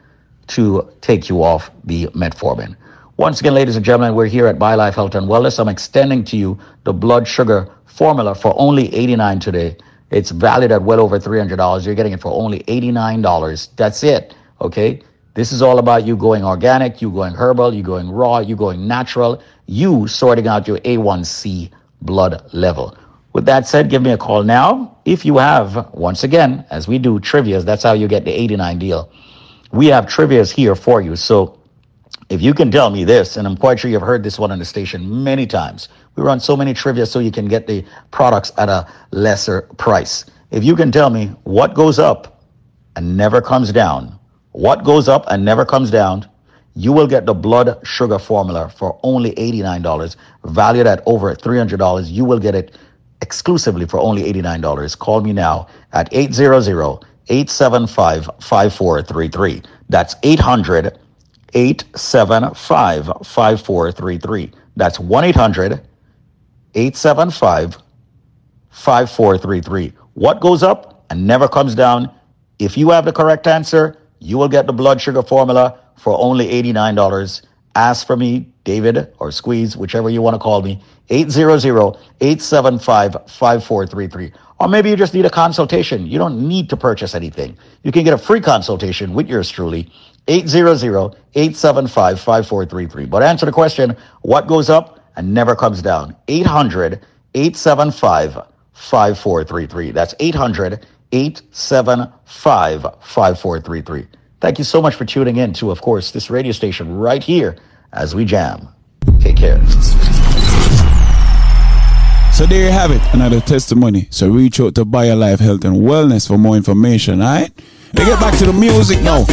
to take you off the metformin. Once again, ladies and gentlemen, we're here at BioLife Health and Wellness. I'm extending to you the blood sugar formula for only 89 today. It's valued at well over $300. You're getting it for only $89. That's it. Okay. This is all about you going organic, you going herbal, you going raw, you going natural, you sorting out your A1C blood level. With that said, give me a call now. If you have, once again, as we do trivias, that's how you get the 89 deal. We have trivias here for you. So if you can tell me this, and I'm quite sure you've heard this one on the station many times, we run so many trivia so you can get the products at a lesser price. If you can tell me what goes up and never comes down, what goes up and never comes down, you will get the blood sugar formula for only $89, valued at over $300. You will get it exclusively for only $89. Call me now at 800-875-5433. That's 800 875 5433. That's 1 800 875 5433. What goes up and never comes down? If you have the correct answer, you will get the blood sugar formula for only $89. Ask for me, David or Squeeze, whichever you want to call me, 800-875-5433. Or maybe you just need a consultation. You don't need to purchase anything. You can get a free consultation with yours truly, 800-875-5433. But answer the question, what goes up and never comes down? 800-875-5433. That's 800 875 5433. Thank you so much for tuning in to, of course, this radio station right here as we jam. Take care. So there you have it, another testimony. So reach out to BioLife Health and Wellness for more information, alright? We get back to the music now.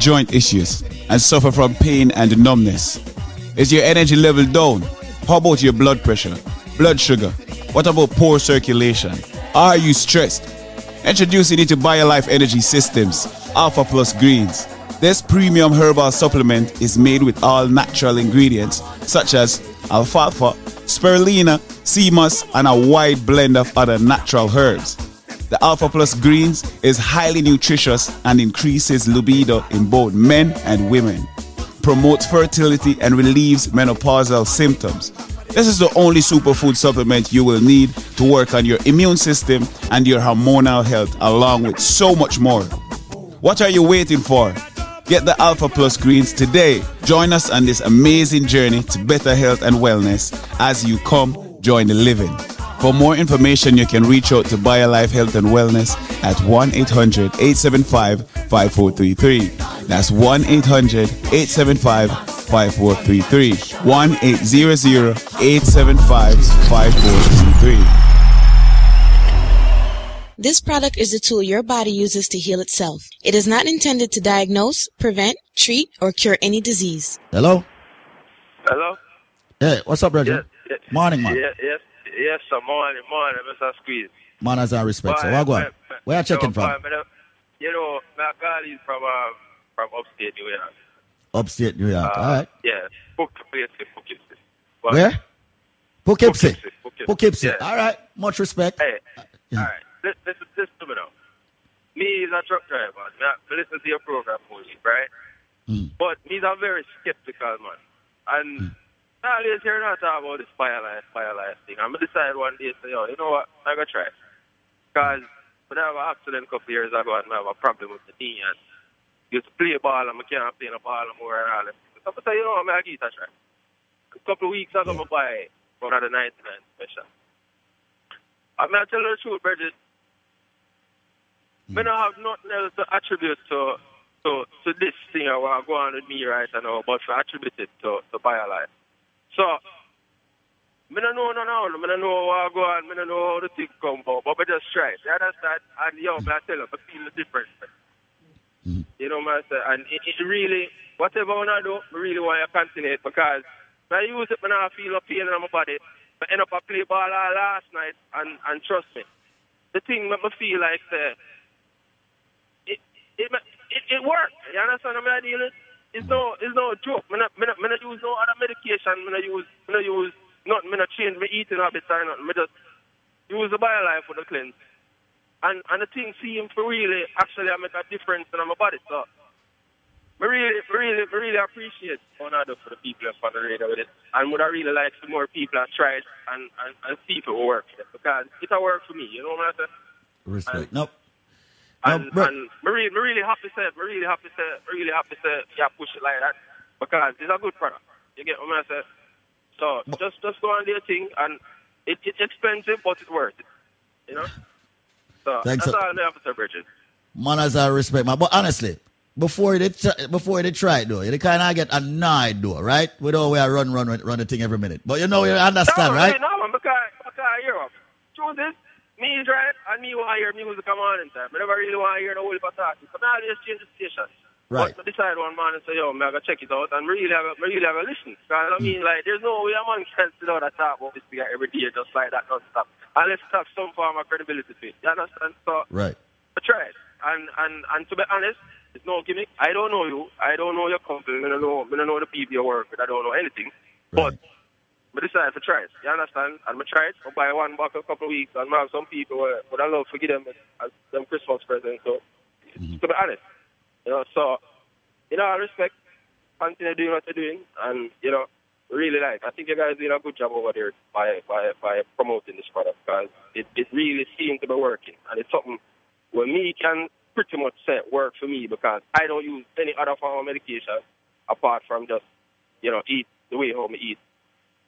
Joint issues and suffer from pain and numbness? Is your energy level down? How about your blood pressure, blood sugar? What about poor circulation? Are you stressed? Introducing you to BioLife Energy Systems Alpha Plus Greens. This premium herbal supplement is made with all natural ingredients such as alfalfa, spirulina, sea moss, and a wide blend of other natural herbs. The Alpha Plus Greens is highly nutritious and increases libido in both men and women, promotes fertility, and relieves menopausal symptoms. This is the only superfood supplement you will need to work on your immune system and your hormonal health, along with so much more. What are you waiting for? Get the Alpha Plus Greens today. Join us on this amazing journey to better health and wellness as you come join the living. For more information, you can reach out to BioLife Health and Wellness at 1 800 875 5433. That's 1 800 875 5433. 1 800 875 5433. This product is a tool your body uses to heal itself. It is not intended to diagnose, prevent, treat, or cure any disease. Hello? Hello? Hey, what's up, brother? Yes, yes, Morning, man. Yes, yes, yes, sir. Morning, morning, Mr. Squeeze. Manners and respect. So, Fine, what go on? fine, fine. You checking No, from? but, uh, You know, my call is from um, from upstate New York. Upstate New York. Uh, All right. Yeah, Poughkeepsie, Poughkeepsie. But- Where? Poughkeepsie. Poughkeepsie. Poughkeepsie. Yeah. All right. Much respect. Hey, all right. This, this, this to me now. Me is a truck driver. Me, I listen to your program for you, right? But me's a very skeptical man. And I always hear not talk about this BioLife, fire life thing. I'm going to decide one day, say, yo, you know what? I'm going to try. Because when I have an accident a couple of years ago and I have a problem with the knee and used to play ball and I can't play the ball more and all that. So I say, you know I'm going to give it a try. A couple of weeks ago, I buy one of the 99 special. I'm going to tell you the truth, Bridget. Hmm. I don't have nothing else to attribute to to, to this thing that was going on with me right now, but to attribute it to, to BioLife. So, I don't know no now, I don't know what go on, I don't know how the thing come about, but I just try. You understand? And yo, I tell you, I feel the difference. You know what I'm saying? And it, it really, whatever I do, I really want to continue it because when I use it, when I feel a pain in my body, I end up I play ball all last night, and, and trust me, the thing make me feel like uh, it, it, it, it works. You understand what I'm dealing? It's no, it's no joke. I not, me not, me not use no other medication. Me not use, me not use nothing. Me not change my eating habits or nothing. Me just use the BioLife for the cleanse. And and the thing seems to really actually I make a difference in my body. So, I really, really, really appreciate what I do for the people on the radio with it. And would I really like some more people that try it and, and, and see if it will work for them. Because it will work for me. You know what I'm saying? Respect. Nope. And, and me really, me really happy to, me really happy to, me really happy to, say, yeah, push it like that because it's a good product. You get what I'm saying? So just, just go on your thing, and it, it's expensive, but it's worth it. You know. So Thanks, that's sir. all I have to say, Bridget. Manners and respect, man. But honestly, before they try, before they try it though, they kind of get annoyed though, right? We don't we are run run run the thing every minute. But you know you understand, no, right? No, man, because, because I hear up. Truth is, me right, and me want to hear music come on in time. I never really want to hear the whole talking. So now I just change the station. Right. But I decide one morning and say, yo, man, I gotta check it out and really have a, really have a listen. Because I hmm. mean, like, there's no way a man can sit down and talk about this thing every day just like that non-stop. Unless it have some form of credibility to it. You understand? So, Right. I tried. And, and, and to be honest, it's no gimmick. I don't know you. I don't know your company. I don't know, I don't know the people you work with. I don't know anything. But I decided to try it. You understand? And I tried. I buy one box a couple of weeks. And I have some people where would I love to give them as them Christmas present. So, hmm. to be honest, you know, so, in all respect, continue doing what you're doing. And, you know, really like, I think you guys doing a good job over there by, by, by promoting this product because it, it really seems to be working. And it's something where me can pretty much say work for me because I don't use any other form of medication apart from just, you know, eat the way how I eat.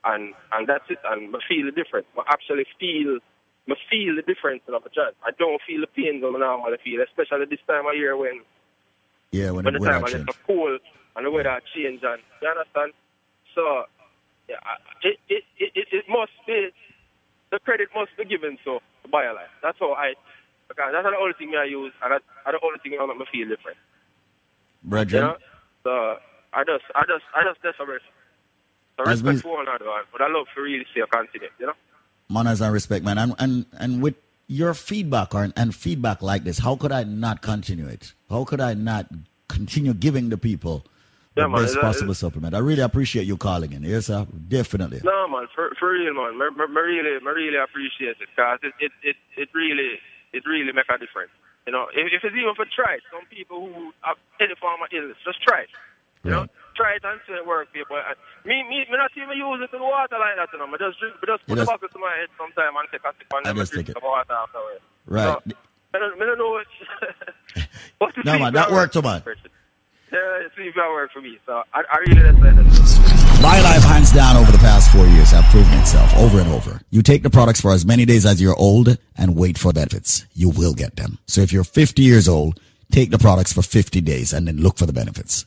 And and that's it. And I feel the difference. I actually feel I feel the difference in my joint. I don't feel the pain that I normally feel, especially this time of year when Yeah, when, when the time change. it's cold and the weather change and you understand? So yeah, it it, it, it, must be the credit must be given so to BioLife. That's how I because that's the only thing I use and that's the only thing that make me feel different. brethren. You know? So I just, I just, I just, a respect. So respect we- for one another, but I love to really see a continent, you know? manners and respect, man. And and and with your feedback or and feedback like this, how could I not continue it? How could I not continue giving the people the man, best possible supplement? I really appreciate you calling in. Yes, sir. Definitely. No, man, for, for real, man. I, really, I really appreciate it because it, it, it, it really, it really make a difference. You know, if, if it's even for try some people who have any form of illness, just try it. You know, try it and see it work, people. Uh, Me, me, me not even use it in water like that, you know. I just drink, I just put the just- bucket to my head sometime and take a sip and I I just drink some water afterwards. Right. So, I don't, I don't know what. No, man, that worked too much. Yeah, if that work for me. So I, I really just say that. BioLife, hands down, over the past four years have proven itself over and over. You take the products for as many days as you're old and wait for benefits. You will get them. So if you're 50 years old, take the products for 50 days and then look for the benefits.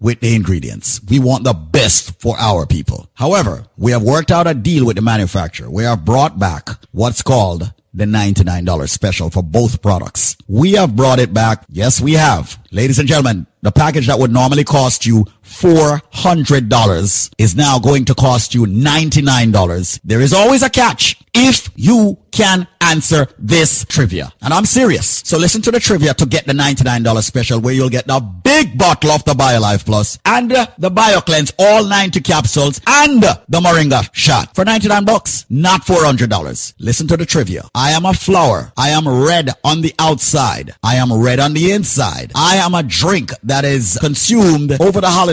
with the ingredients. We want the best for our people. However, we have worked out a deal with the manufacturer. We have brought back what's called the $99 special for both products. We have brought it back. Yes, we have. Ladies and gentlemen, the package that would normally cost you $400 is now going to cost you $99. There is always a catch if you can answer this trivia. And I'm serious. So listen to the trivia to get the $99 special where you'll get the big bottle of the BioLife Plus and uh, the BioCleanse, all 90 capsules and the Moringa shot for 99 bucks, not $400. Listen to the trivia. I am a flower. I am red on the outside. I am red on the inside. I am a drink that is consumed over the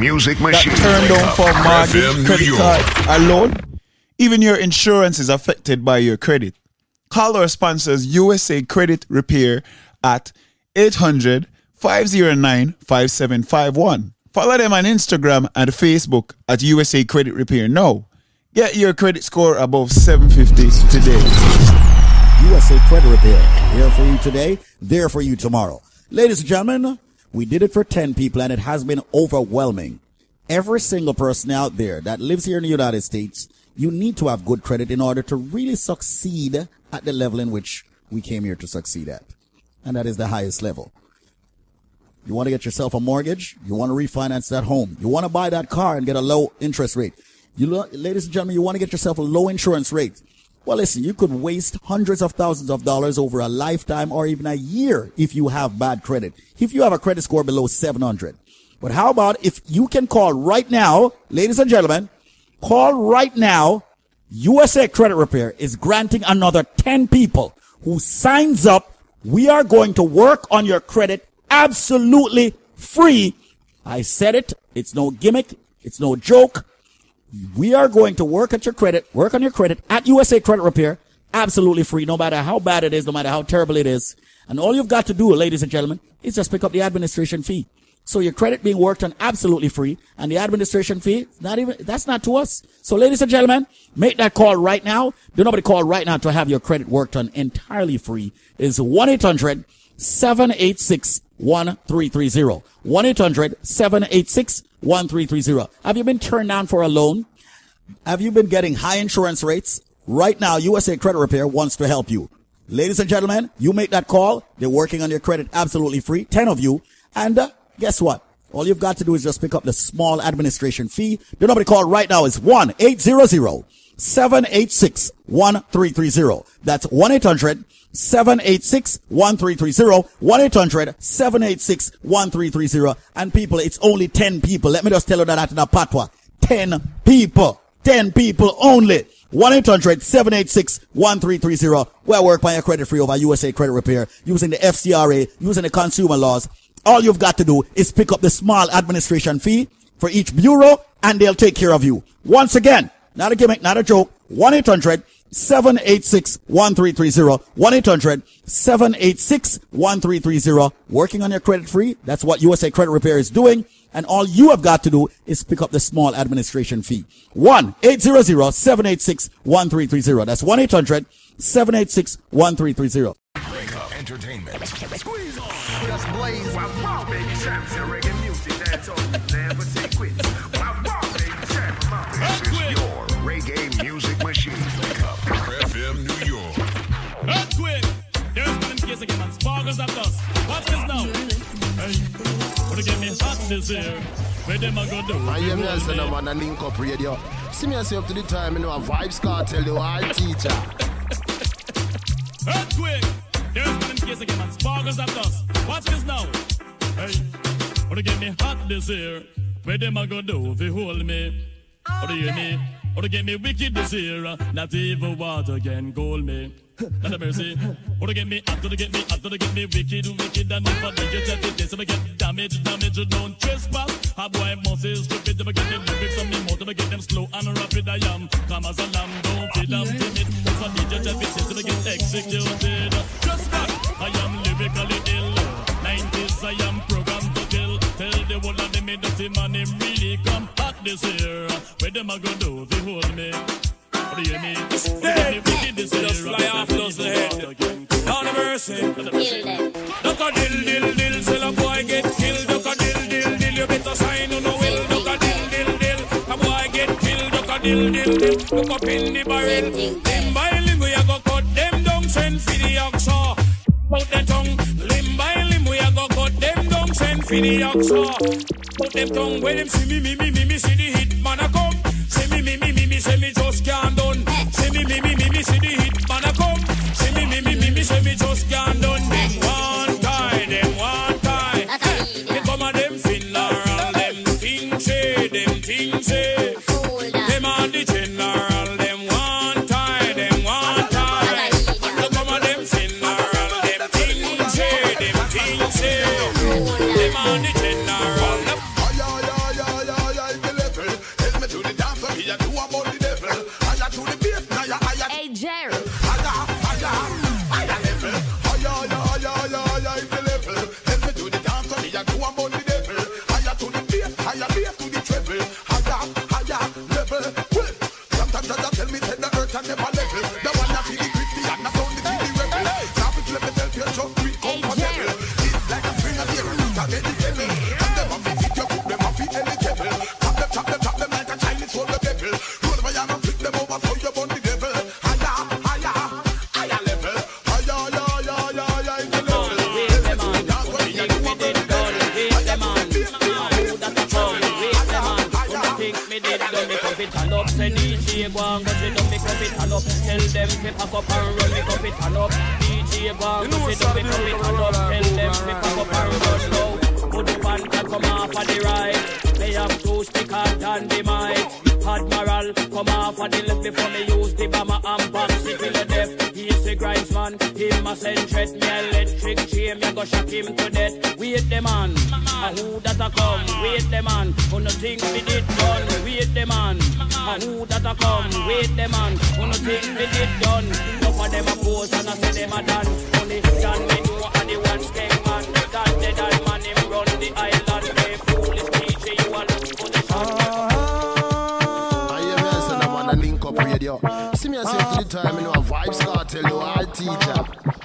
Perfect. reggae credit. music That machine. turned down for FM mortgage, credit York. card, alone. Even your insurance is affected by your credit. Call our sponsors USA Credit Repair at 800 509 5751. Follow them on Instagram and Facebook at USA Credit Repair now. Get your credit score above 750 today. USA Credit Repair. Here for you today, there for you tomorrow. Ladies and gentlemen, we did it for 10 people and it has been overwhelming. Every single person out there that lives here in the United States, you need to have good credit in order to really succeed at the level in which we came here to succeed at. And that is the highest level. You want to get yourself a mortgage? You want to refinance that home? You want to buy that car and get a low interest rate? You, ladies and gentlemen, you want to get yourself a low insurance rate? Well, listen, you could waste hundreds of thousands of dollars over a lifetime or even a year if you have bad credit. If you have a credit score below 700. But how about if you can call right now, ladies and gentlemen, call right now. USA Credit Repair is granting another 10 people who signs up. We are going to work on your credit absolutely free. I said it. It's no gimmick. It's no joke. We are going to work at your credit, work on your credit at USA Credit Repair, absolutely free, no matter how bad it is, no matter how terrible it is. And all you've got to do, ladies and gentlemen, is just pick up the administration fee. So your credit being worked on absolutely free, and the administration fee, not even, that's not to us. So ladies and gentlemen, make that call right now. Do nobody call right now to have your credit worked on entirely free. Is 1-800 786 1330. 1 800 786 1330. Have you been turned down for a loan? Have you been getting high insurance rates? Right now, USA Credit Repair wants to help you. Ladies and gentlemen, you make that call. They're working on your credit absolutely free. 10 of you. And uh, guess what? All you've got to do is just pick up the small administration fee. The number to call right now is 1 800 786 1330. That's 1 800 786 1330. 1 800 786 1330. And people, it's only 10 people. Let me just tell you that in a patwa. 10 people. 10 people only. 1-800-786-1330. Where work by your credit free over USA Credit Repair using the FCRA, using the consumer laws. All you've got to do is pick up the small administration fee for each bureau and they'll take care of you. Once again, not a gimmick, not a joke. 1-800 786-1330. 1-800-786-1330. Working on your credit free. That's what USA Credit Repair is doing. And all you have got to do is pick up the small administration fee. 1-800-786-1330. That's 1-800-786-1330. Wake up entertainment. Squeeze on. Just case again, man. Sparkles of dust. Watch this now. Hey, wanna get me hot this year? Where them a go do? I am Nelson, I'm on a link up radio. See me as up to the time, you know, a Vybz Kartel, the wild teacher. Earthquake! There's one in case again, man. Sparkles of dust. Watch this now. Hey, wanna get me hot this year? Where them a go do if you hold me? Or do you hear me? Or to get me wicked this year? Not even water can cool me. Not a mercy. To get me hot, to get me hot, to get me wicked, wicked, and if I don't get that, this I get damage, damage, don't trespass. A boy must is stupid, to get them lyrics on me more, to get them slow and rapid. I am calm as a lamb, don't feel I'm timid. If I DJ Jeff, it's to get executed. Just back, I am lyrically ill. 90s, I am programmed to kill. Tell the whole of them, me dirty man, him really come hot this year. Where them a go do, they hold me. What do you hear me? Hey, just fly off those head. Down the mercy. Duck a dill, dill, dill, a boy get killed. Duck a dill, dill, dill, you better sign on the will. Duck a dill, dill, dill, a boy get killed. Duck a dill, dill, dill, look up in the barrel. Limb by limb, we a go cut them down, send for the oxa. Out the tongue, limb by limb, we a go cut them down, send for the oxa. Out them tongue, when them see me, me, me, me, me, see the hit man a come. See me, me, me, me, me, say me just can't done. Say me just can't To pack up and run, me cup it turn up. DJ go and go sit down, me cup it turn up. Tell them to pack up and run now. Put the panta come off of the right. They have two stick out on the mic. Admiral come off of the left before me use the bomber and box it till the death. He's a grinds man, him a send threat. Me electric chain, me go shock him to death. Wait the man, a who that a come? Wait the man, who no think we did done? Wait the man, who that a come? Wait the man, who no think we did done? Enough of them a pose and I say them a done. Only done me know and the one skeng man. That dead and man him run the island. Hey foolish DJ, you a look for the shot. I am Nelson, I'm on a link up radio. See me as up to the time, you know, a Vybz Kartel, the wild teacher.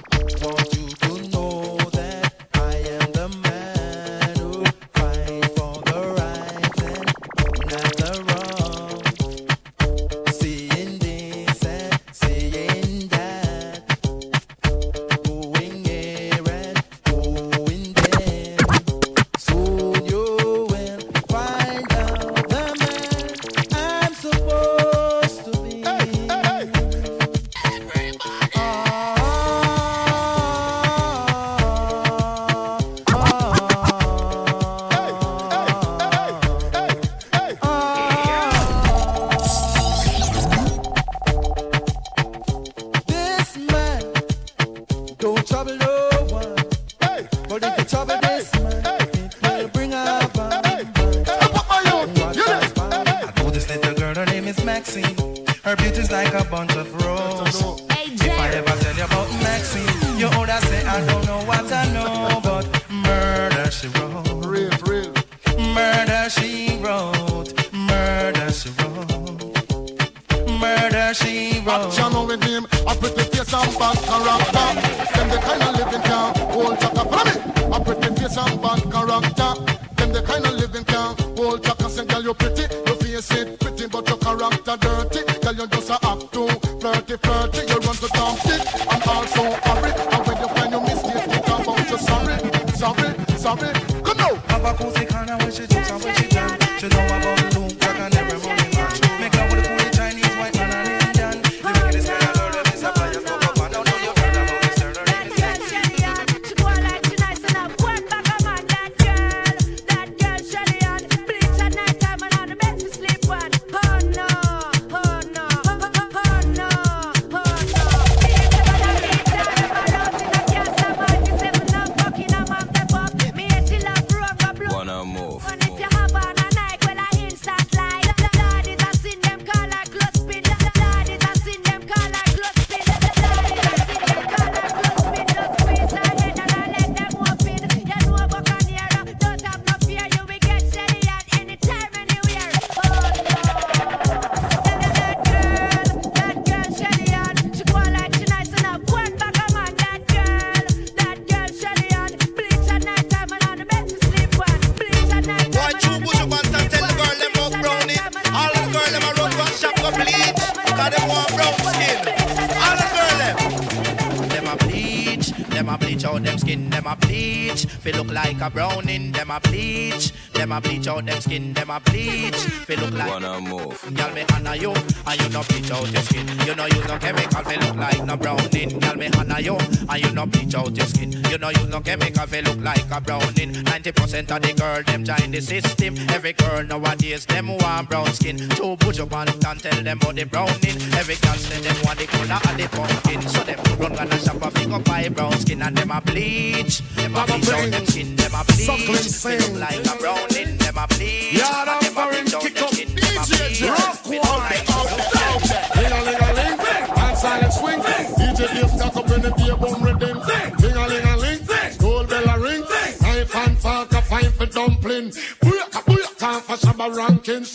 90% of the girl them join the system. Every girl nowadays them want brown skin. Two push up pants and tell them about the browning. Every girl say them want the color of the pumpkin. So them run gonna shop a figure buy brown skin and them a bleach. Them a bleach out them skin, them a bleach. Suckling sing. like a brownie.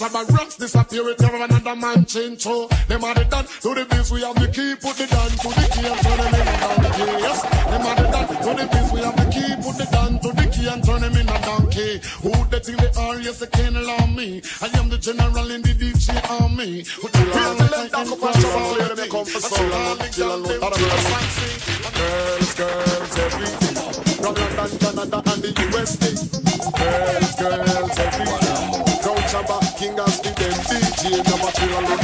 Baba rocks disappear with your another man change so Them are the done to the biz, we have the key, put the gun to the key and turn him in a donkey. Yes, them are the done to the biz, we have the key, put the gun to the key and turn him in a donkey. Who they think they are, yes, they can't allow me. I am the general in the DJ army. Who the real to them, that's a question of all they come for soul and not kill and not Girls, girls, everything. From London, Canada, and the USA. still on the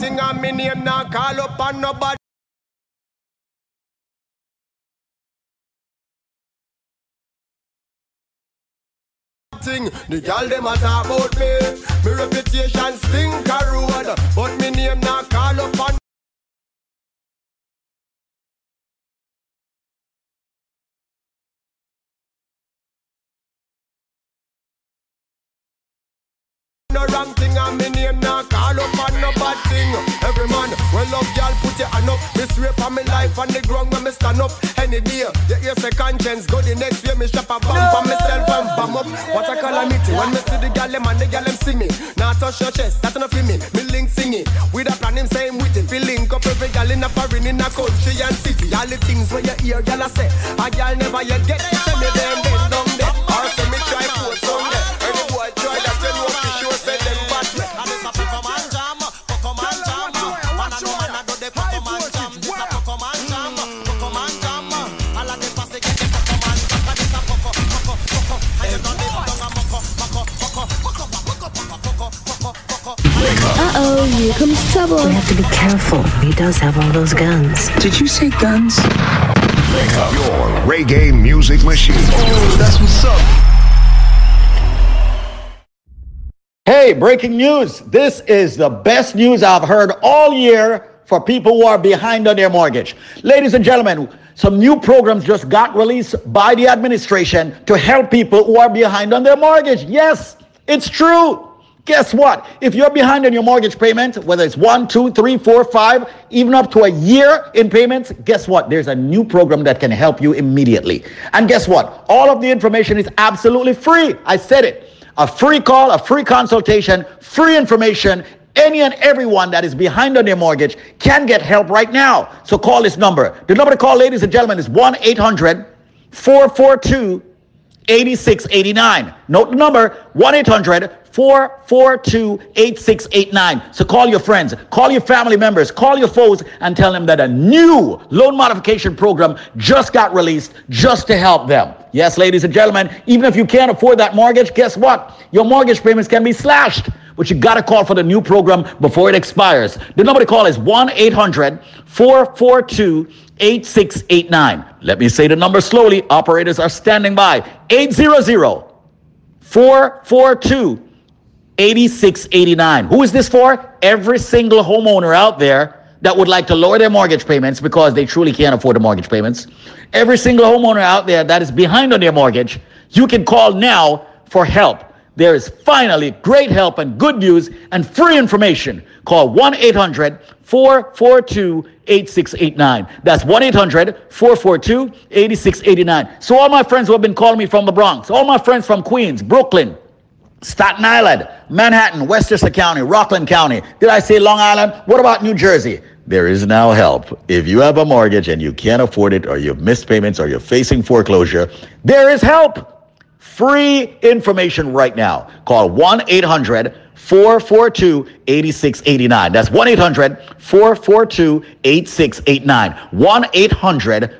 thing on me name, now call up on nobody. Thing. The gal dem a talk about me. Me reputation stink a road, but me name now call up on. No wrong thing on me thing. Every man, well love y'all, put your hand up. This rape on me life on the ground when me stand up. Any day, you hear say conscience go the next way. Me shop a bomb for myself and bomb up. What a calamity when me see the gal them and the gal them see me. Now touch your chest, that's enough for me. Me link singing with a plan him same with it. Feel link up every gal in a foreign in a country and city. All the things when you hear gal a say, a gal never yet get. Send me them, them down there, or send me try for some. Oh, here comes trouble. We have to be careful. He does have all those guns. Did you say guns? Your reggae music machine. Oh, that's what's up. Hey, breaking news. This is the best news I've heard all year for people who are behind on their mortgage. Ladies and gentlemen, some new programs just got released by the administration to help people who are behind on their mortgage. Yes, it's true. Guess what? If you're behind on your mortgage payment, whether it's one, two, three, four, five, even up to a year in payments, guess what? There's a new program that can help you immediately. And guess what? All of the information is absolutely free. I said it. A free call, a free consultation, free information. Any and everyone that is behind on their mortgage can get help right now. So call this number. The number to call, ladies and gentlemen, is 1 800 442 8689. Note the number 1 800 442 8689. So call your friends, call your family members, call your foes, and tell them that a new loan modification program just got released just to help them. Yes, ladies and gentlemen, even if you can't afford that mortgage, guess what? Your mortgage payments can be slashed. But you got to call for the new program before it expires. The number to call is 1 800 442 8689. Let me say the number slowly. Operators are standing by. 800 442 8689. Who is this for? Every single homeowner out there that would like to lower their mortgage payments because they truly can't afford the mortgage payments. Every single homeowner out there that is behind on their mortgage, you can call now for help. There is finally great help and good news and free information. Call 1 800 442 8689. That's 1 800 442 8689. So, all my friends who have been calling me from the Bronx, all my friends from Queens, Brooklyn, Staten Island, Manhattan, Westchester County, Rockland County. Did I say Long Island? What about New Jersey? There is now help. If you have a mortgage and you can't afford it, or you've missed payments, or you're facing foreclosure, there is help. Free information right now. Call 1 800 442 8689. That's 1 800 442 8689. 1 800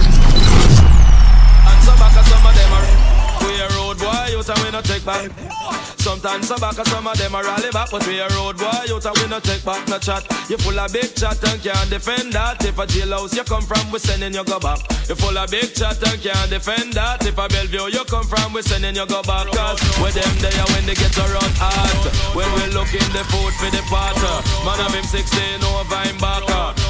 Take back. Sometimes some back, some of them are rally back, but we a road boy, you tell we no take back no chat. You full of big chat and can't defend that. If a jailhouse you come from, we sending you go back. You full of big chat and can't defend that. If a Bellevue you come from, we sending you go back. Cause with them there when they get around hot. When we looking the food for the potter. Man of him 16 over him back.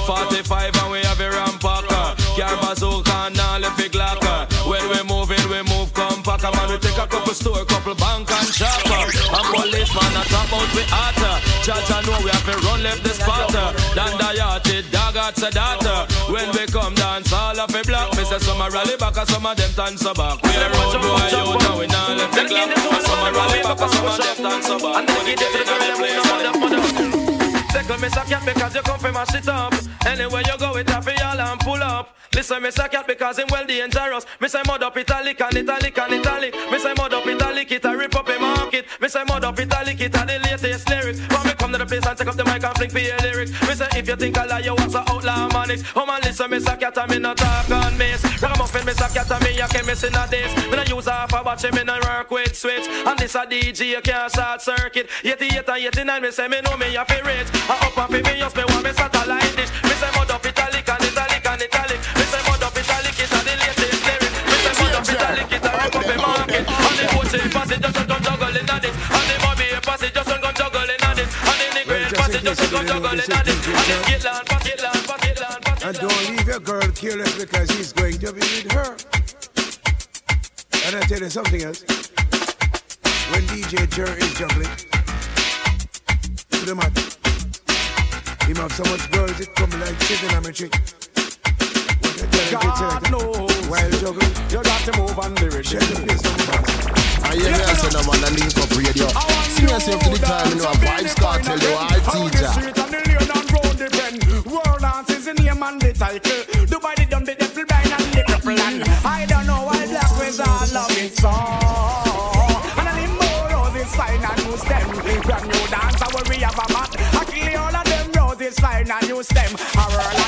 45 and we have a rampacker. Car bazooka and all the big locker. Couple store, couple bank and shop. And policeman I top out with hotter. Chacha know we have to run left the spotter. Dan Dayati, dog at Sedata. When we come dance, all of a block. Me say some a rally back and some of them dance back. We a road boy out and we not left the clock. Uh, some a rally back and some of them dance back. When we get it, we play some of. Take a miss, I can't because you come from my shit up. Anywhere you go, it's a feel and pull up. Listen, me say cat because him well dangerous. Me say mud up italic and italic and italic. Me say mud up italic, it a rip up a market. Me say mud up italic, it a the latest lyrics. When me come to the place and take up the mic and fling for your lyrics. Me say if you think I lie, you was a outlaw manics. Oh man, listen, me say cat and me not talk on miss. Ragamuffin, me say cat and me a chemist in a days. Me no use half a watch, me no work with switch. And this a DJ, you can't short circuit. 88 and 89, me say me know me a fi rich. I up and fi me, just me want me satellite dish. Me say mud up italic and And don't leave your girl careless because he's going to be with her. And I tell you something else. When DJ Jer is juggling, to the matter. He have so much girls it come like trigonometry. God knows. While juggling, you got to move on the rhythm. I hear me, I say no man, I link up radio. See yourself to the time, you know, a Vybz Kartel, you are teacher. World dance is name and the title. Dubai, the dumb, the devil, blind, and the purple land. I don't know why black with all love it so. And I limbo roses fine and use them. Brand new dance, I worry about mat. I kill all of them roses fine and new stem. I roll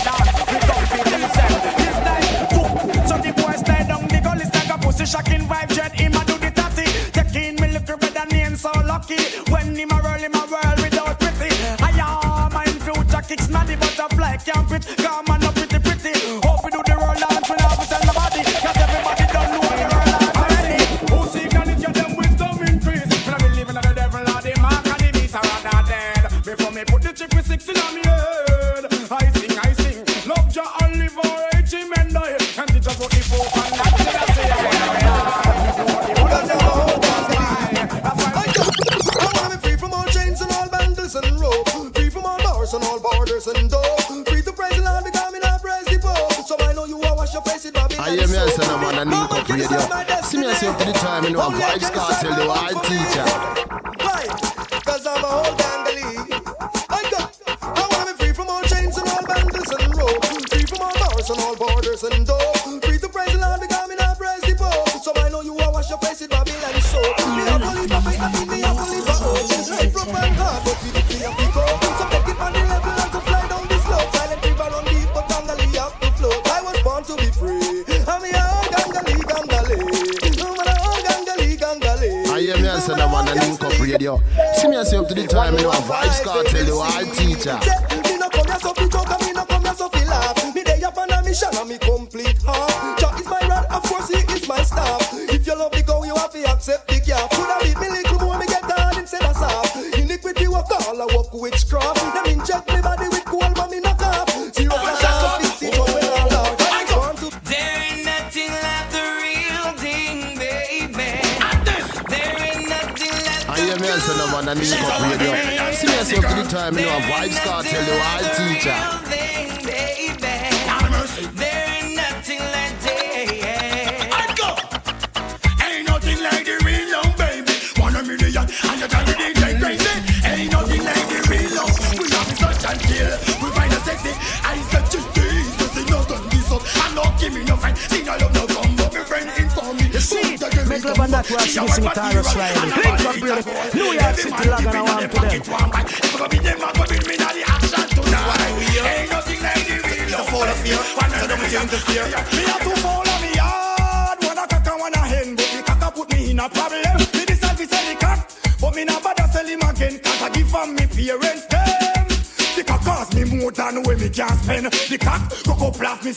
till the white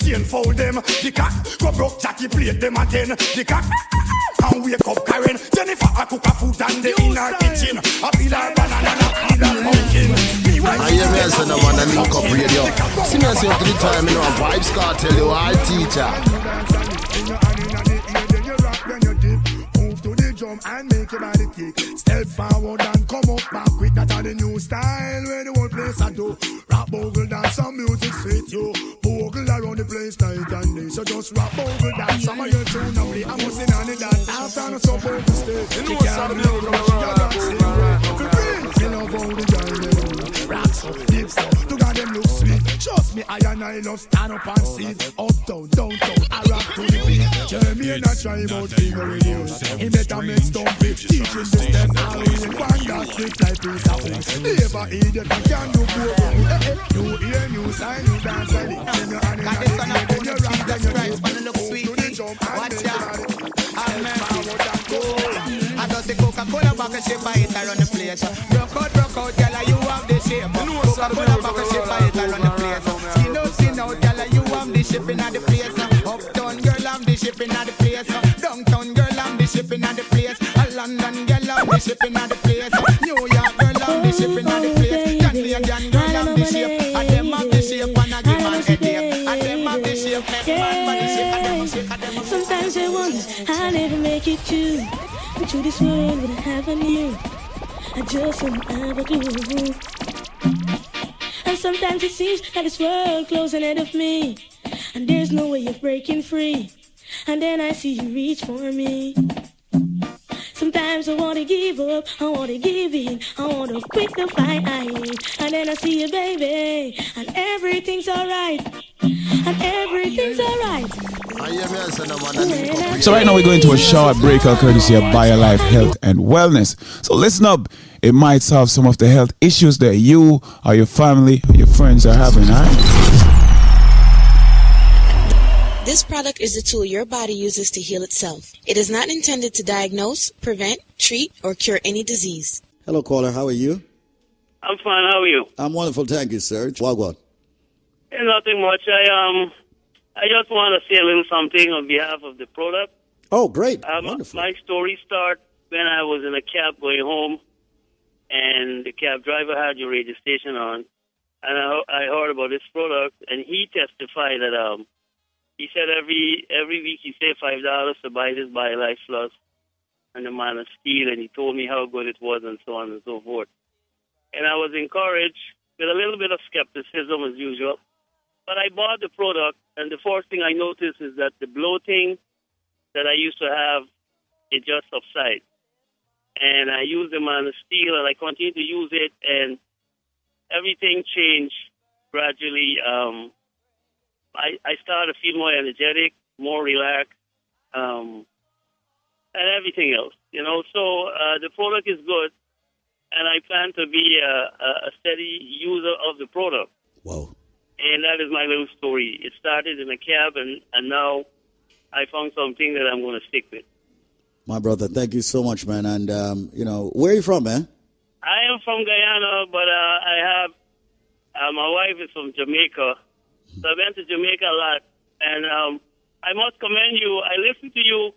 chain fold them. The cock go broke, Jackie played them at ten. The cock and wake up Karen. Jennifer, I cook a food and they in her kitchen. I peel her banana and I peel her pumpkin. I hear me as a man and link up radio. See me as you three time, you know, Vybz Kartel, you all teacher. You you love how the girl them look sweet. Trust me, I and I love stand up and see. Uptown, downtown, I rock to the beat. Jeremy not try about figuring news. He better make stumpy. Teaching the step. All in one gas stick like piece of food. Never idiot, you can do eh. You hear new sign, you dance and it. You hand in Got this on a phone Jesus Christ, wanna look sweet. Watch out. Coca-Cola bottle shape, I hit around the place. Through this world would have a new I just don't have a clue And sometimes it seems that this world closing ahead of me. And there's no way of breaking free. And then I see you reach for me. Sometimes I wanna give up, I wanna give in, I wanna quit the fight, and then I see you, baby, and everything's alright, and everything's alright. I hear me say no man, I link up So right now we're going to a short break, our courtesy of BioLife Health and Wellness. So listen up. It might solve some of the health issues that you or your family or your friends are having, alright? This product is a tool your body uses to heal itself. It is not intended to diagnose, prevent, treat, or cure any disease. Hello, caller. How are you? I'm fine. How are you? I'm wonderful. Thank you, sir. Wagwan. Nothing much. I um, I just want to say a little something on behalf of the product. Oh, great. Um, Wonderful. My story starts when I was in a cab going home, and the cab driver had your radio station on, and I, I heard about this product, and he testified that um, he said every every week he saved five dollars to buy this BioLife Plus, and the man of steel, and he told me how good it was, and so on and so forth. And I was encouraged with a little bit of skepticism as usual. But I bought the product, and the first thing I noticed is that the bloating that I used to have, it just subsided. And I used the man steel, and I continued to use it, and everything changed gradually. Um, I, I started to feel more energetic, more relaxed, um, and everything else. You know, so uh, the product is good, and I plan to be a, a, a steady user of the product. Wow. And that is my little story. It started in a cabin, and, now I found something that I'm going to stick with. My brother, thank you so much, man. And, um, you know, where are you from, man? I am from Guyana, but uh, I have uh, my wife is from Jamaica, so I went to Jamaica a lot, and um, I must commend you. I listened to you,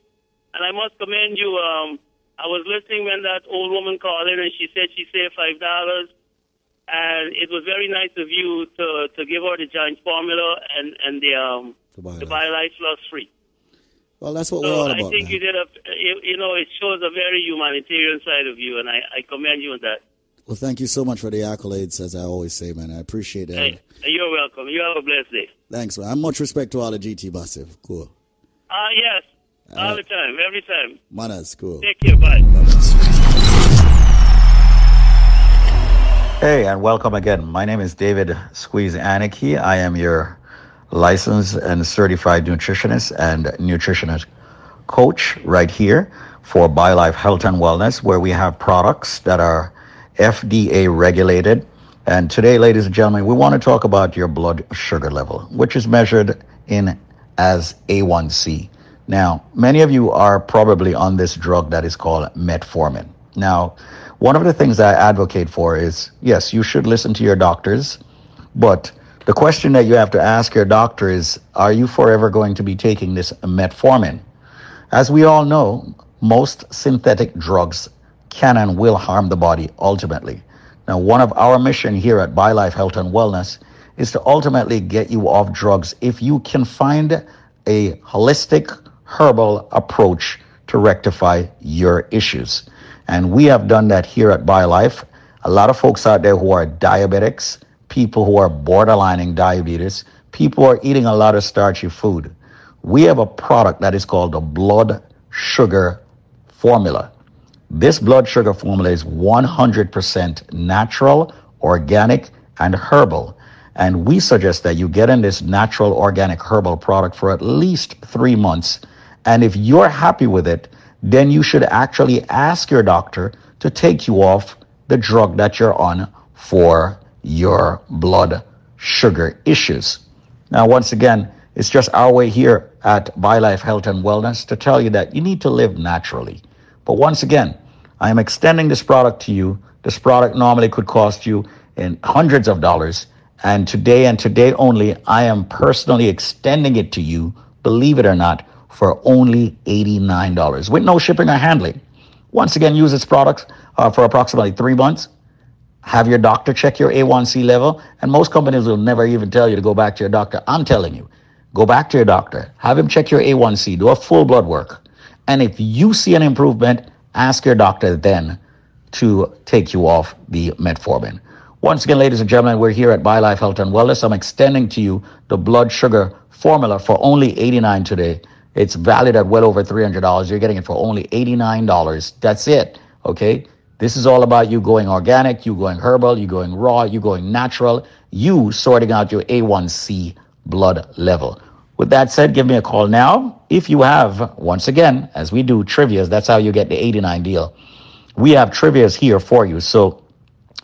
and I must commend you. Um, I was listening when that old woman called in, and she said she saved five dollars, and it was very nice of you to to give her the giant formula and and the um the BioLife Plus free. Well, that's what we're So all I think man. you did a, you, you know, it shows a very humanitarian side of you, and I, I commend you on that. Well, thank you so much for the accolades, as I always say, man. I appreciate it. Hey, you're welcome. You have a blessed day. Thanks, man. And much respect to all the GT massive. Cool. Ah, yes, all the time, every time. Manners, cool. Take care. Bye. Hey, and welcome again. My name is David Squeeze Anarchy. I am your licensed and certified nutritionist and nutritionist coach right here for BioLife Health and Wellness, where we have products that are FDA regulated. And today, ladies and gentlemen, we want to talk about your blood sugar level, which is measured in as A1C. Now, many of you are probably on this drug that is called metformin. Now, one of the things I advocate for is yes, you should listen to your doctors, but the question that you have to ask your doctor is are you forever going to be taking this metformin? As we all know, most synthetic drugs can and will harm the body ultimately. Now, one of our mission here at BioLife Health and Wellness is to ultimately get you off drugs if you can find a holistic herbal approach to rectify your issues. And we have done that here at BioLife. A lot of folks out there who are diabetics, people who are borderlining diabetes, people who are eating a lot of starchy food. we have a product that is called the blood sugar formula. This blood sugar formula is 100% natural, organic, and herbal. And we suggest that you get in this natural, organic, herbal product for at least three months. And if you're happy with it, then you should actually ask your doctor to take you off the drug that you're on for your blood sugar issues. Now, once again, it's just our way here at BioLife Health and Wellness to tell you that you need to live naturally. But once again, I am extending this product to you. This product normally could cost you in hundreds of dollars. And today and today only, I am personally extending it to you, believe it or not, for only $89 with no shipping or handling. Once again, use its products uh, for approximately three months. Have your doctor check your A1C level. And most companies will never even tell you to go back to your doctor. I'm telling you, go back to your doctor, have him check your A1C, do a full blood work. And if you see an improvement, ask your doctor then to take you off the metformin. Once again, ladies and gentlemen, we're here at BioLife Health and Wellness. I'm extending to you the blood sugar formula for only 89 today. It's valued at well over $300. You're getting it for only $89. That's it. Okay. This is all about you going organic, you going herbal, you going raw, you going natural, you sorting out your A1C blood level. With that said, give me a call now. If you have, once again, as we do trivias, that's how you get the 89 deal. We have trivias here for you. So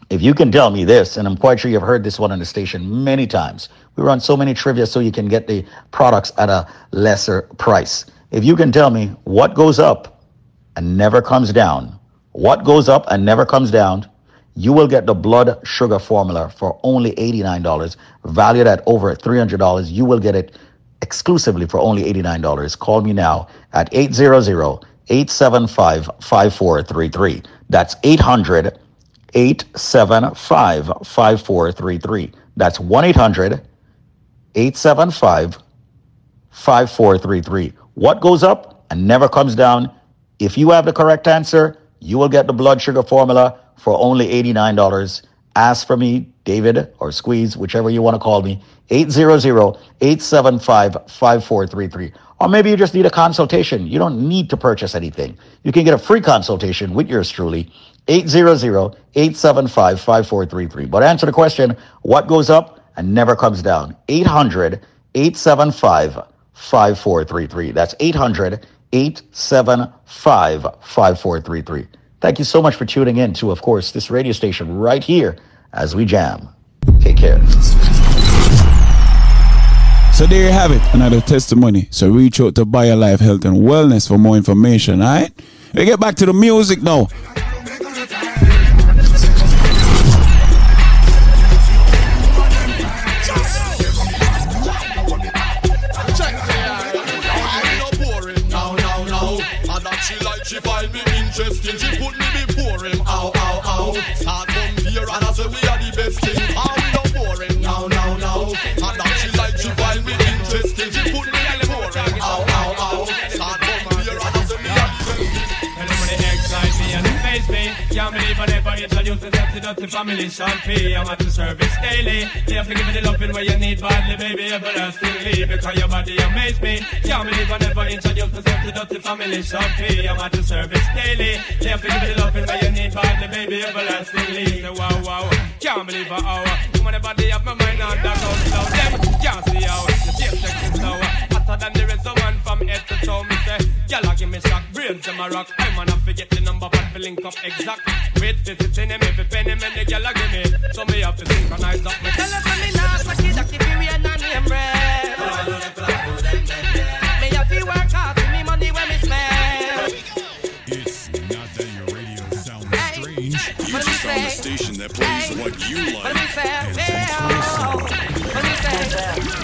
if you can tell me this, and I'm quite sure you've heard this one on the station many times, we run so many trivia so you can get the products at a lesser price. If you can tell me what goes up and never comes down, what goes up and never comes down, you will get the blood sugar formula for only $89, valued at over $300. You will get it exclusively for only $89. Call me now at 800-875-5433. That's 800 875 5433. That's 1 800 875 5433. What goes up and never comes down? If you have the correct answer, you will get the blood sugar formula for only $89. Ask for me, David or Squeeze, whichever you want to call me, 800-875-5433. Or maybe you just need a consultation. You don't need to purchase anything. You can get a free consultation with yours truly, 800-875-5433. But answer the question, what goes up and never comes down? 800-875-5433. That's 800-875-5433. Thank you so much for tuning in to, of course, this radio station right here as we jam. Take care. So there you have it, another testimony. So reach out to BioLife Health and Wellness for more information, alright? We get back to the music. Now, believe I never introduced myself to dirty family P. I'm at the service daily. They have to give me the loving where you need badly, baby, everlastingly. Because your body amaze me. Can't believe I never introduced myself to dirty family P. I'm at the service daily. They have to give me the loving where you need badly, baby, everlastingly. So wow, wow. Can't believe I hour. Come on, the body of my mind on that out slow. Them can't see how the shape sex is so hotter than the rest of one from head to toe. Me say, y'all give me shock, brains in my rock. I'm gonna forget the number, but the link up exact. Wait, this in him, if it penny, man, the gyal a give me. So me have to synchronize up. Me tell us when me not suck it, that if you ain't none name bread. Me have to work hard to me money when me spend. It's not that your radio sounds strange. You just found a station that plays what you What do like. Oh. me say? Yeah. What me say? What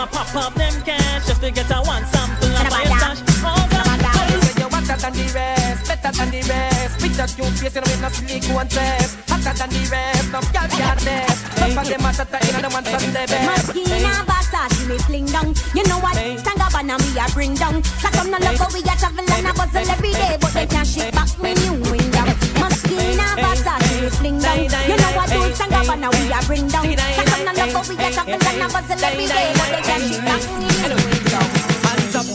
now watch them a pop up them cash just to get a one sample and buy a stash. Oh God, Say you hotter than the rest, better than the rest. Picture cute face, you know with no sleek one dress. Hotter than the rest, no girl can test. Some of them are hotter, you know the ones from the best. Moschino Versace me fling down. You know what? Tangabana me a bring down. Cause some no love how we a travel and a bustle every day But they can't ship back me new window Moschino Versace me fling down. You know what? Do Tangabana we a bring down We But window Hands up,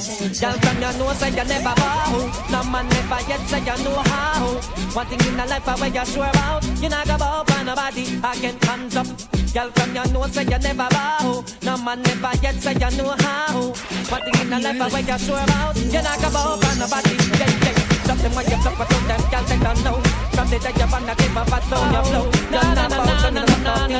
girl from your nose say you never bow. No man never yet say you know how. One thing in the life where you sure about, you not go bow for nobody. Again, hands up, girl from your nose say you never bow. No man never yet say you know how. One thing in the life where you sure about, you not go bow for nobody. Yeah, yeah. Stop them when you flop, but them girl take down low. From the day you're on the tip of a down your flow. You're not bow for nobody.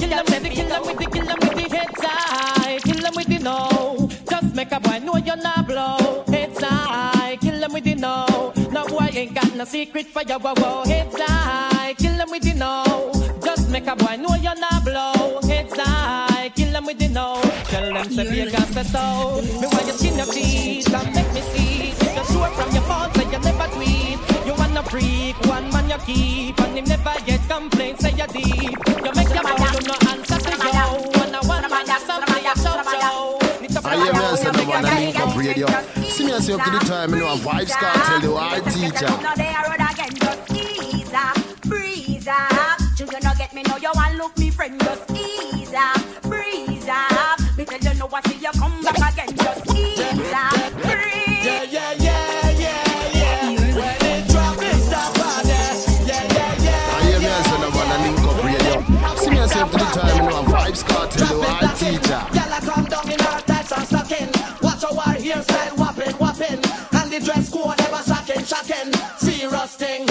Kill them, kill them with the, kill them with the, kill them with the head side. Kill them with the no. Just make a boy know you're not blow. Head side. Kill them with the no. No boy ain't got no secret for your wow wow. Head side. Kill them with the no. Just make a boy know you're not blow. Head side. Kill them with the no. Tell them to be a gas so. Me why you skin your teeth and make freak, one man you keep, and him never get complaints, say you deep. You make your boy, you no answer to yo. And I want man you something you show show. I hear me say no one a link up radio. See me and say up to the time, you know, a Vybz Kartel, the hard teacher. Now they are just ease up, breeze up. You do not get me, know you want look me friend, just ease up, breeze up. Me tell you know what see you come back again, just ease up, See me and say up to the time, you know, a Vybz Kartel, the hard teacher. A come down in her tights and stocking. Watch her hairstyle whopping, whopping. And the dress code ever shocking, shocking. Serious thing,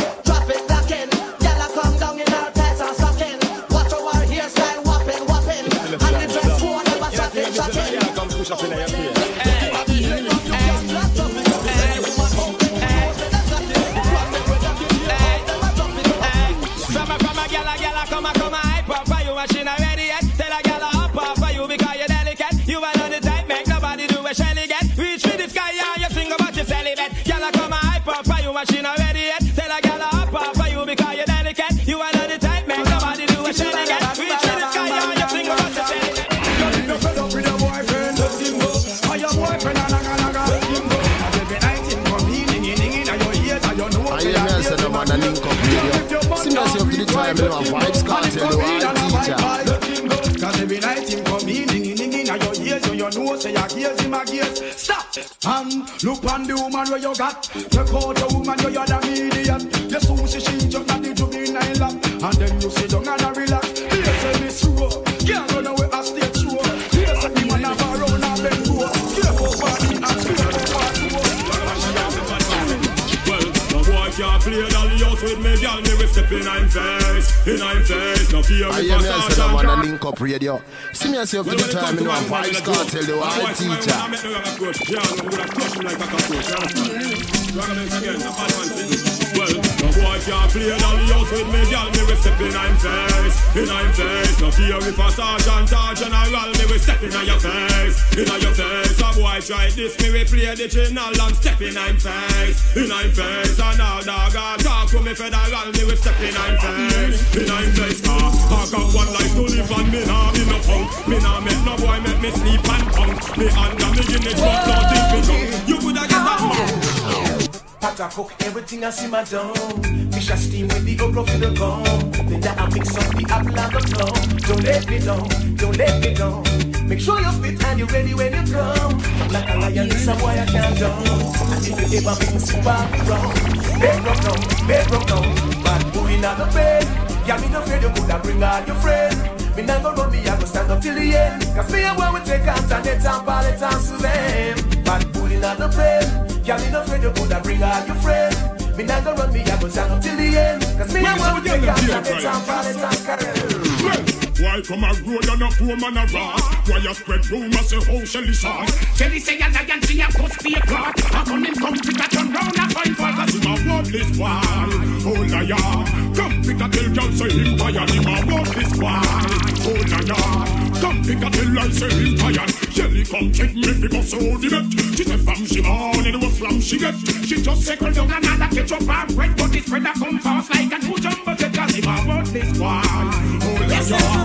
time, you know, Vybz Kartel, the wild teacher. Cause every night him come in, ding ding in your ears, so you know say your ears him a gears. Stop and look on the woman where you got. Check out the woman where you are we step in I'm face, in I'm face. No fear we pass out. I said I wanna link up radio. See me yourself well, the time in one five star tell the white teacher. I'm gonna crush him a cockroach. Well, can't play dolly house with me, girl. Me we step in I'm face, in I'm face. No fear if a sergeant or general, me we step in your face, in your face. A boy try this, me we play the channel and step in I'm face, in I'm face. And all dog a talk to me federal, me we step in I'm face, in I'm face. Ah, I got one life to live and me nah be no punk. Me nah make no boy make me sleep and punk. Me under me Guinness book, don't think me drunk. Pot I cook everything I see my dome. Fish I steam with the okra for the gum. Then I mix up the apple and the plum. Don't let me down, don't let me down. Make sure you're fit and you're ready when you come. I'm like a lion, this a boy I can't down. And if you ever bring super wrong, bed rock down, bed rock down. Bad boy in the bed. Yeah, me no afraid you coulda bring all your friends. Me not go run me, I go stand up till the end. Cause me and when we take Antoinette and Paulette and Suzanne. Bad bull in the bed. Y'all ain't afraid you coulda bring out your friend. Me not gonna run me, I gonna stand up till the end. Cause me, I want to get out of the time, why come a road and a poor man a rat? Why you spread rumors say how Shelly saw? Shelly say a lion, she a cuss be a clot. I come him come pick a turn round a find fault. Cause him a worthless boy, oh liar Come pick a tell girl say him tired Him a worthless boy, oh liar Come pick a tell I say him tired Shelly come check me fi bust out the bet She say fam she born and what flam she get She just Circle down another ketchup and bread, but this bread a come fast like a two jumbo jet. Cause him a worthless boy. oh liar Come pick a tell girl say him tired Him a worthless boy, oh liar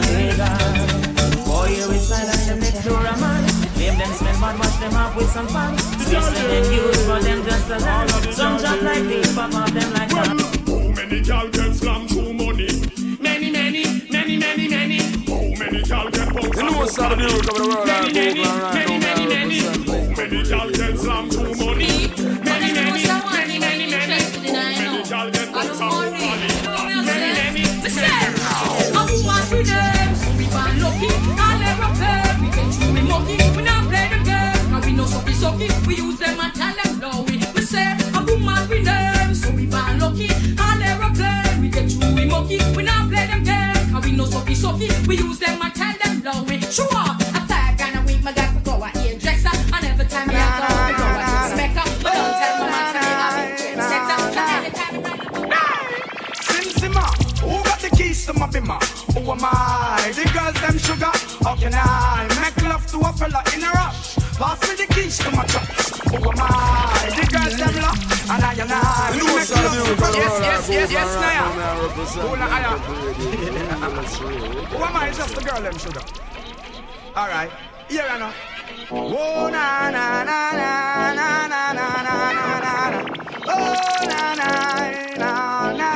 for them just a land. Some drop like this, pop off them like that. How many gal get slam through money? Many, many, many, many, many. How many gal get bounce You know what's out of the root of the world? Many, many, Many, many, many, many. How many gal get slam through money? Through we. Not play them game. Now we know sucky sucky. We use them and tell them no. We sure. A fag and a week, my guy for go a hairdresser. And every time me I go, we go a smacker. But don't tell my man to I'm a trendsetter. So anytime Simma, who got the keys to my bimmer? Who am I? The girls them sugar. How can I make love to a fella in a rush? Pass me the keys to my truck. Yes, yes, yes, yes. Who Who la aya? Who am I? Just the girl them sugar. All right, here I know. Oh na na na na na na na na na na na. Oh na na na na.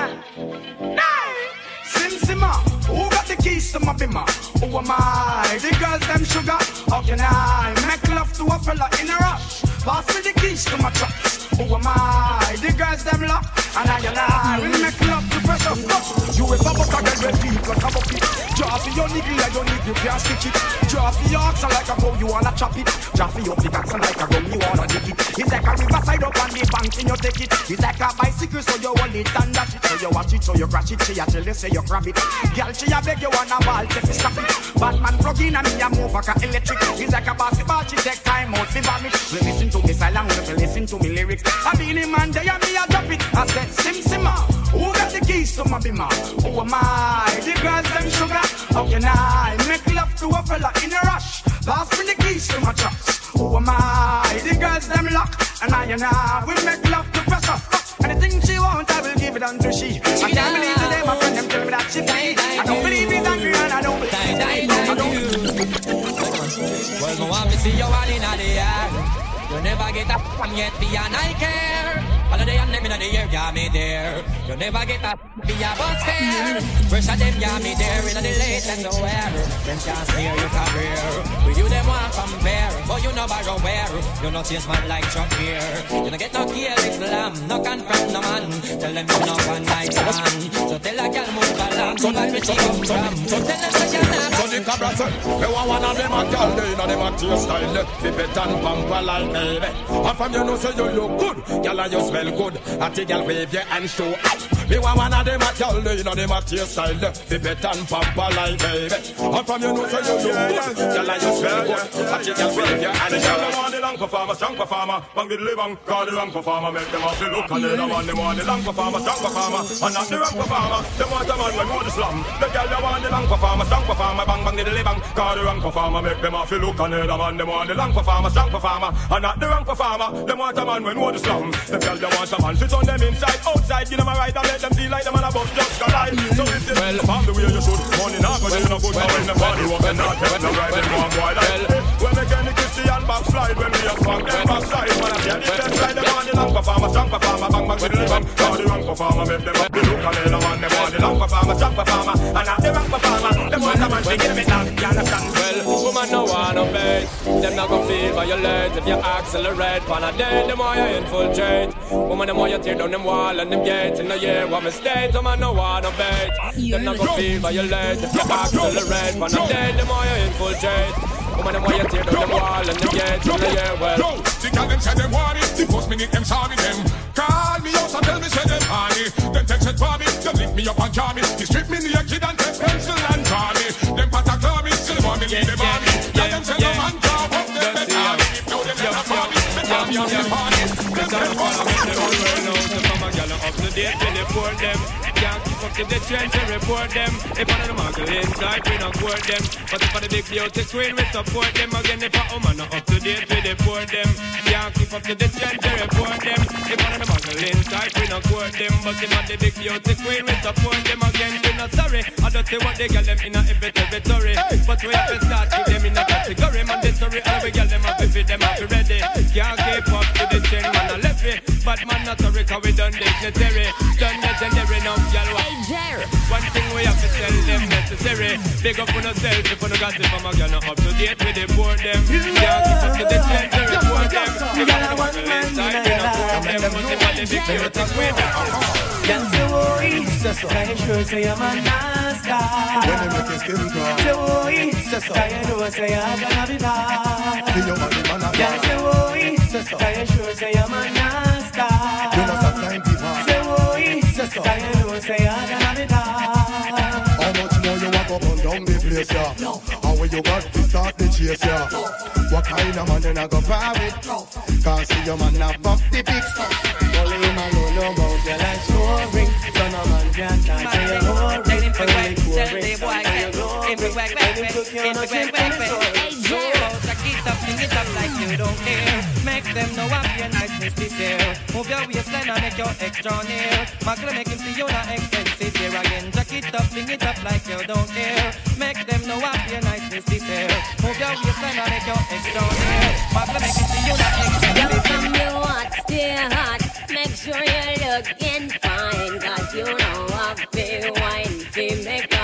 Sim Simma, who got the keys to my bimmer? Who am I? The girls them sugar. How can I make love to a fella in a rush? Pass me the keys to my trucks. Who am I? The girls them love, and I and I will make love to pressure. You ever buck a girl with people come up it? Draw for your niggle like your niggle can't stitch it. Draw for your oxen like a bow you wanna chop it. Draw for your pickaxe like a gun you wanna dig it. It's like a riverside up on the bank and you take it. It's like a bicycle so you hold it and dash it. So you watch it so you crash it. She a tell you say you grab it. Girl she a beg you wanna ball take it stop it. Batman plug in and me a move like a electric. It's like a basketball she take time out to vomit. We listen to me silent we listen to me lyrics. I be the man there me a drop it. I said sim simma. Ah, who got the keys to my bimmer? Who am I? The girls them sugar. How can I make love to a fella in a rush? Pass me the keys to my trucks. Who am I? The girls them lock, and I and I will make love to pressure. Anything she want, I will give it unto she. I can't believe today my friend them tell me that she free. I don't believe he's angry and I don't believe I don't. Well, want to see you all in the air. Get up and yet be I care. All the and them in the air, yeah, me there. You never get up, be a bus fare. Fresh of them, yeah, me there. In the late and wear. Them can't steer your career. With you, them want compare. But you know borrow where. You know chase man like Chuck here. You don't get no kill Islam. No confront no man. Tell them you know one night stand. So tell a girl move along. So like me she come from. So tell them you're not. So the cabra say, me want one of them a girl, they know them a taste style, it and pamper like me. And from you know say you look good, girl you smell good. I take girl wave your hand show. Me want one of them a girl, they know them a taste style, flip it and pamper like me. And from you know say you look good, girl and you smell good. I take girl your hand show Them want the long performer, strong performer, bang the living, call the wrong performer, make them off the look and then I want want the long performer, strong performer, and not the wrong performer. Them want a man when more the slam. The girl they want the long performer, strong performer, bang bang the living, call the wrong performer, make them off the look and then I want want the long performer, strong performer, and not the wrong performer. Them want a man when more the slam. The girl they want a man sit on them inside, outside, give them a ride and let them feel like them on a bus just collide. So if they well, farm the way you should, money not go in no good, but when them body walk and not tell them right, them want like. When they get the backslide, when we a spank them backside, man I see the best side, them want the long performer, strong performer, bang bang with the living, call the wrong performer, make them up the look and then I want them want the long performer, strong performer, and not the wrong performer. Them want a man to give it up, you understand? Well, woman no wanna bait. Them not gonna feel violate if you accelerate. Pan a day, them why you infiltrate. Woman, them why you tear down them wall and them gate in the year. What mistake? Woman no wanna bait. Them not gonna feel violate if you accelerate. Pan a day, them why you infiltrate. Woman, them why you tear down them wall and them gate in the year. Well, Yo, the girl them say them want it. The first minute them sorry them. Call me out and tell me say them honey. Them text it for me. Them lift me up and jar me. They strip me naked and take pencil and draw me. Them pat a claw me. Still want me leave them on me. Tell them say them man draw up. Them better. Now them better for me. Better me on the party. Them better for me. to date when they pour them. Can't keep up to the trends and report them. If of the muggle inside, we don't court them. But if for the big beauty queen, we support them. Again, if a woman not up to date, we deport them. Can't keep up to the trends and report them. If of the muggle inside, we don't court them. But if for the big beauty queen, we support them. Again, we not sorry. I don't say what they get them in a every territory. But we have to start with them in a category. Mandatory, all we get them up if them up ready. Can't keep up to the trend, man, I left it. But man, not sorry, cause we done dignitary. Done legendary, now, y'all. One thing we have to tell them necessary. Big up on yourself if you no got it from a girl, not up to date with the poor them. Can't keep up to the trend, they report them. You got to work inside, we not poor them. But the body big, you take with them. Can't say worry, can you sure say I'm a nasty? When they make you skin crawl. Say worry, can you know say I'm gonna be bad? See your money, man, Can't say worry, can you sure say I'm a nasty? You you bad? How much more you walk up and down the place, yeah? And when you got to start the chase, yeah? What kind of man then I go par with? Can't see your man have up the big stuff. Only him alone know about your life story. So no man can touch your glory. Only glory, and your glory. And him took you on a trip them know I'm your niceness this year. Move your waistline and make your extra near. Muggle make him see you not expensive here again. Jack it up, bring it up like you don't care. Make them know I'm your niceness this year. Move your waistline and make your extra near. Muggle make him see you not expensive. From you hot, stay hot. Make sure you're looking fine. Cause you know I feel wine. Feel make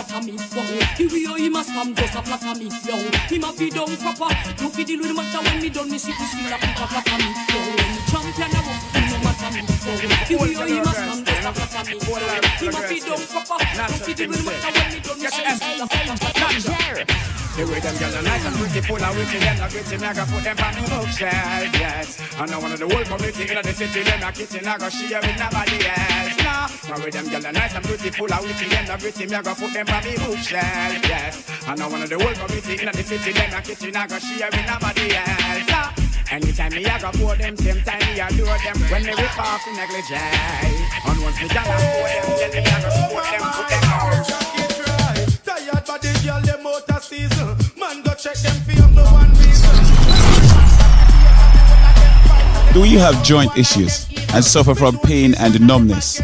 matter me, wow. The way he must come just a flatter me, yo. Him a be done proper. No fi deal with matter when me done, me see the still a a flatter me, yo. When me champion a woman, no matter me, wow. The way he must come just a flatter me, yo. Him a be done proper. No fi deal with matter when me done, me see the still a pick flatter me. The way them gyal are nice and pretty, full of witty, them not gritty, me I go put them on the bookshelf, yes. And now one of the whole community in the city, them a kitchen, I go share with nobody else, no. Now with them gyal are nice and pretty, full of witty, them not gritty, me I go put them on the bookshelf, yes. And now one of the whole community in the city, them a kitchen, I go share with nobody else, no. Anytime me a go pour them, same time me a do them. When me rip off the negligee, and once me gyal a pour them, then me a go support them, put them out. Tired body girl, them out Do you have joint issues and suffer from pain and numbness?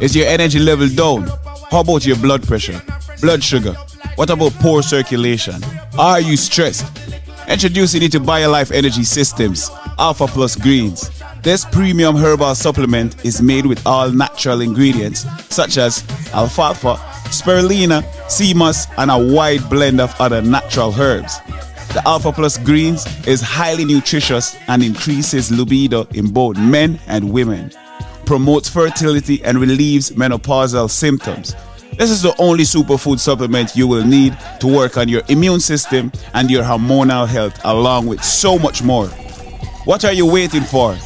Is your energy level down? How about your blood pressure, blood sugar? What about poor circulation? Are you stressed? Introducing you to BioLife Energy Systems Alpha Plus Greens. This premium herbal supplement is made with all natural ingredients such as alfalfa, spirulina, sea moss, and a wide blend of other natural herbs. The Alpha Plus Greens is highly nutritious and increases libido in both men and women, promotes fertility, and relieves menopausal symptoms. This is the only superfood supplement you will need to work on your immune system and your hormonal health, along with so much more. What are you waiting for?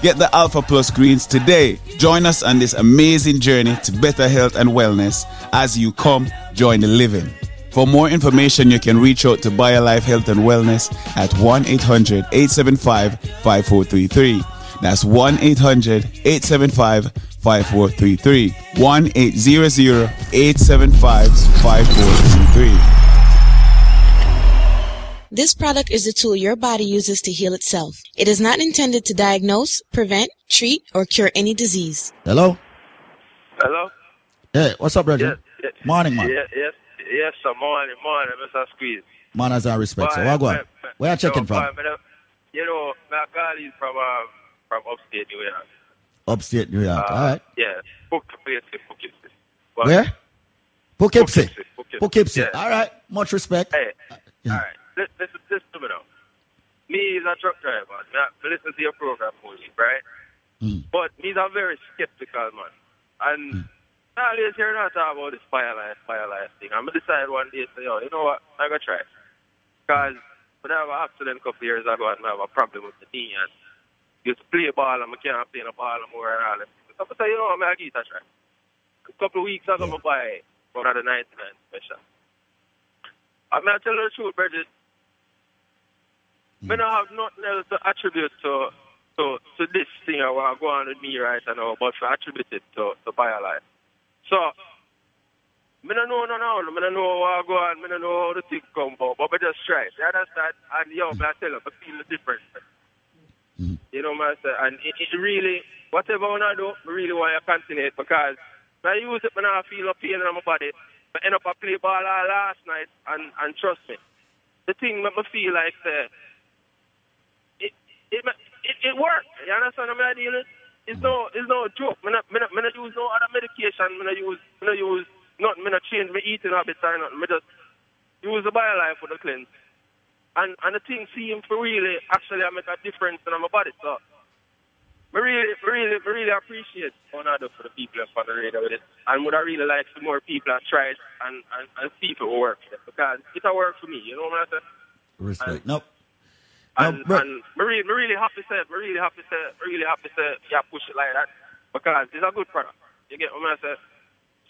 Get the Alpha Plus Greens today. Join us on this amazing journey to better health and wellness as you come join the living. For more information, you can reach out to BioLife Health and Wellness at 1 800 875 5433. That's 1 800 875 5433. 1 800 875 5433. This product is a tool your body uses to heal itself. It is not intended to diagnose, prevent, treat, or cure any disease. Hello? Hello? Hey, what's up, Reggie? Yes, yes. Morning, man. Yes, yes, yes, sir. Morning, morning, Mr. Squeeze. Manners and respect. So, what go on? Where you checking from? Boy, me da- You know, my call is from, um, from upstate New York. Upstate New York. Uh, All right. Yeah, Poughkeepsie, Poughkeepsie. Where? Poughkeepsie. Poughkeepsie. Poughkeepsie. Yeah. All right. Much respect. Hey, all right. Listen, listen, listen to me now. Me is a truck driver. Me, I listen to your program, only, right? But me's a very skeptical man. And always hear not talk about this BioLife, fire life thing. I'm going to decide one day, say, yo, you know what? I'm going to try. Because when I have an accident a couple years ago and I have a problem with the knee and used to play ball and I can't play no ball no more and all that. So I say, you know what, I'm going to give it a try. A couple of weeks ago, I buy one of the 99 special. I'm going to tell you the truth, Bridget. I don't have nothing else to attribute to to, to this thing I want to go on with me right now, but to attribute it to, to BioLife. So, I don't know no now, I don't know what I go on, I don't know how the thing come about, but I just try. You understand? And yo, I tell you, I feel the difference. You know what I'm saying? And it, it really, whatever I want to do, I really want to continue it because when I use it, when I feel no pain in my body, I end up I play ball all last night, and, and trust me, the thing make me feel like, uh, it, it, it, it works. You understand what I'm dealing? It's no, it's no joke. I'm not, I'm not, I'm not use no other medication. I'm not use, I'm not use nothing. I'm not change my eating habits or nothing. I just use the BioLife for the cleanse. And and the thing seems to really actually I make a difference in my body. So, I really, really, really appreciate what I do for the people on the radio with it. And would I really like some more people to try it and, and, and see if it will work for. Because it will work for me. You know what I'm saying? Respect. Nope. And, bro- and me really, me really happy to say, me really happy to really happy to say, yeah, push it like that because it's a good product. You get what I'm saying?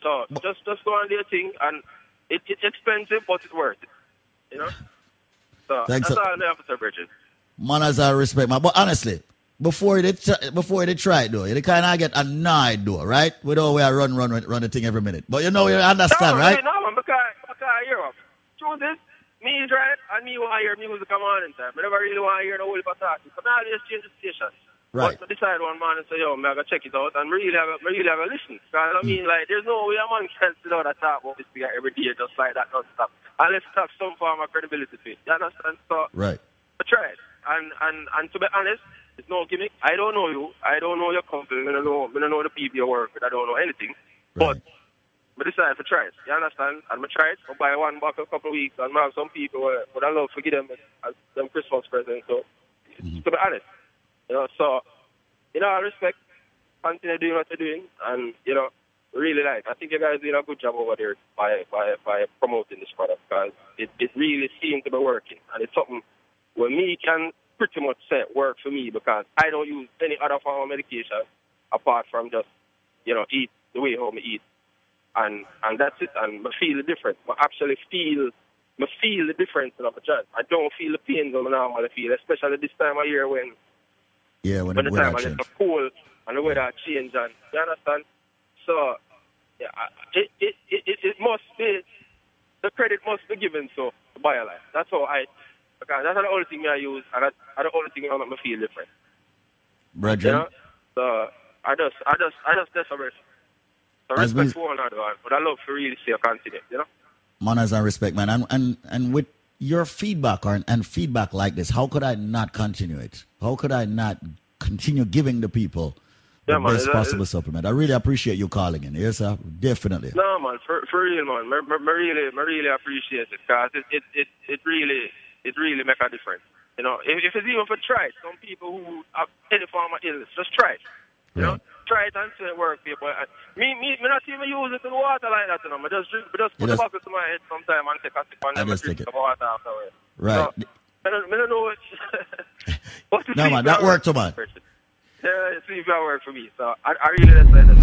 So just, just go and do your thing, and it, it's expensive, but it's worth it. You know. So Thanks that's a- all I have to say, Bridget. Manners and respect, man. But honestly, before they try, before they try it though, they kind of get annoyed though, right? With all we are run, run, run, run the thing every minute. But you know, you understand, no, right? No, man, because, because I hear them. Me right, and me want to hear music come on in time. I never really want to hear the whole talk. So now I just change the station. Right. But I decide one and say, yo, man, I gotta check it out and really have a, really have a listen. Because I hmm. mean, like, there's no way a man can sit down and talk about this thing every day just like that non-stop. Unless it have some form of credibility to it. You understand? So, Right. I tried. And, and, and to be honest, it's no gimmick. I don't know you. I don't know your company. I don't know, I don't know the people you work with. I don't know anything. But I decided to try it. You understand? And I tried. I buy one back a couple of weeks. And I have some people who would I love to give them uh, as them Christmas present. So, mm-hmm. to be honest, you know, so, in all respect, continue doing what you're doing. And, you know, really like, I think you guys doing a good job over there by, by, by promoting this product because it, it really seems to be working. And it's something where me can pretty much say work for me because I don't use any other form of medication apart from just, you know, eat the way how me eat. And and that's it. And I feel different. I actually feel I feel the difference in my chest. I don't feel the pains that I normally feel, especially this time of year when Yeah, when, when the the time is change. cold and the weather change and you understand? So yeah, it it, it, it, it must be the credit must be given so to BioLife. That's how I because that's the only thing I use and that's the only thing that make me feel different. You Brethren, know? So I just I just I just desperate. So As respect for one another, but I love to really see a continent, you know? manners and respect, man. And and and with your feedback or, and feedback like this, how could I not continue it? How could I not continue giving the people the Yeah, man, best possible supplement? I really appreciate you calling in. Yes, sir. Definitely. No, man, for, for real, man. I, really, I really appreciate it because it, it, it, it really, it really make a difference. You know, if, if it's even for try some people who have any form of illness, just try it. You know, try it and see it work, people. And me, me, me not even use it in water like that, you know. I just drink, I just You put the just- bottle to my head sometime and take a sip and I just drink take it. some water afterwards. Right. So, I don't, I don't know what. No, man, that worked, work. man. Yeah, if that work for me. So I, I really like that.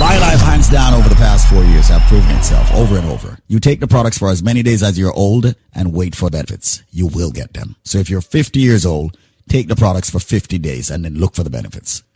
BioLife, hands down, over the past four years, have proven itself over and over. You take the products for as many days as you're old and wait for benefits. You will get them. So if you're 50 years old, take the products for 50 days and then look for the benefits.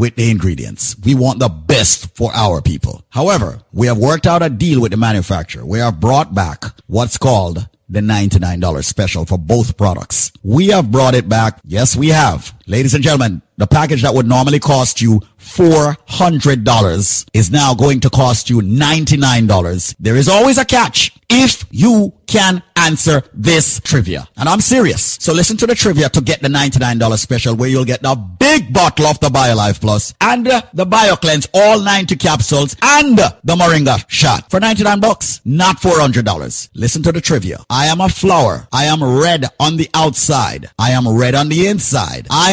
with the ingredients. We want the best for our people. However, we have worked out a deal with the manufacturer. We have brought back what's called the $99 special for both products. We have brought it back. Yes, we have. Ladies and gentlemen, the package that would normally cost you $400 is now going to cost you $99. There is always a catch if you can answer this trivia. And I'm serious. So listen to the trivia to get the $99 special where you'll get the big bottle of the BioLife Plus and uh, the BioCleanse, all 90 capsules and the Moringa shot for 99 bucks, not $400. Listen to the trivia. I am a flower. I am red on the outside. I am red on the inside. I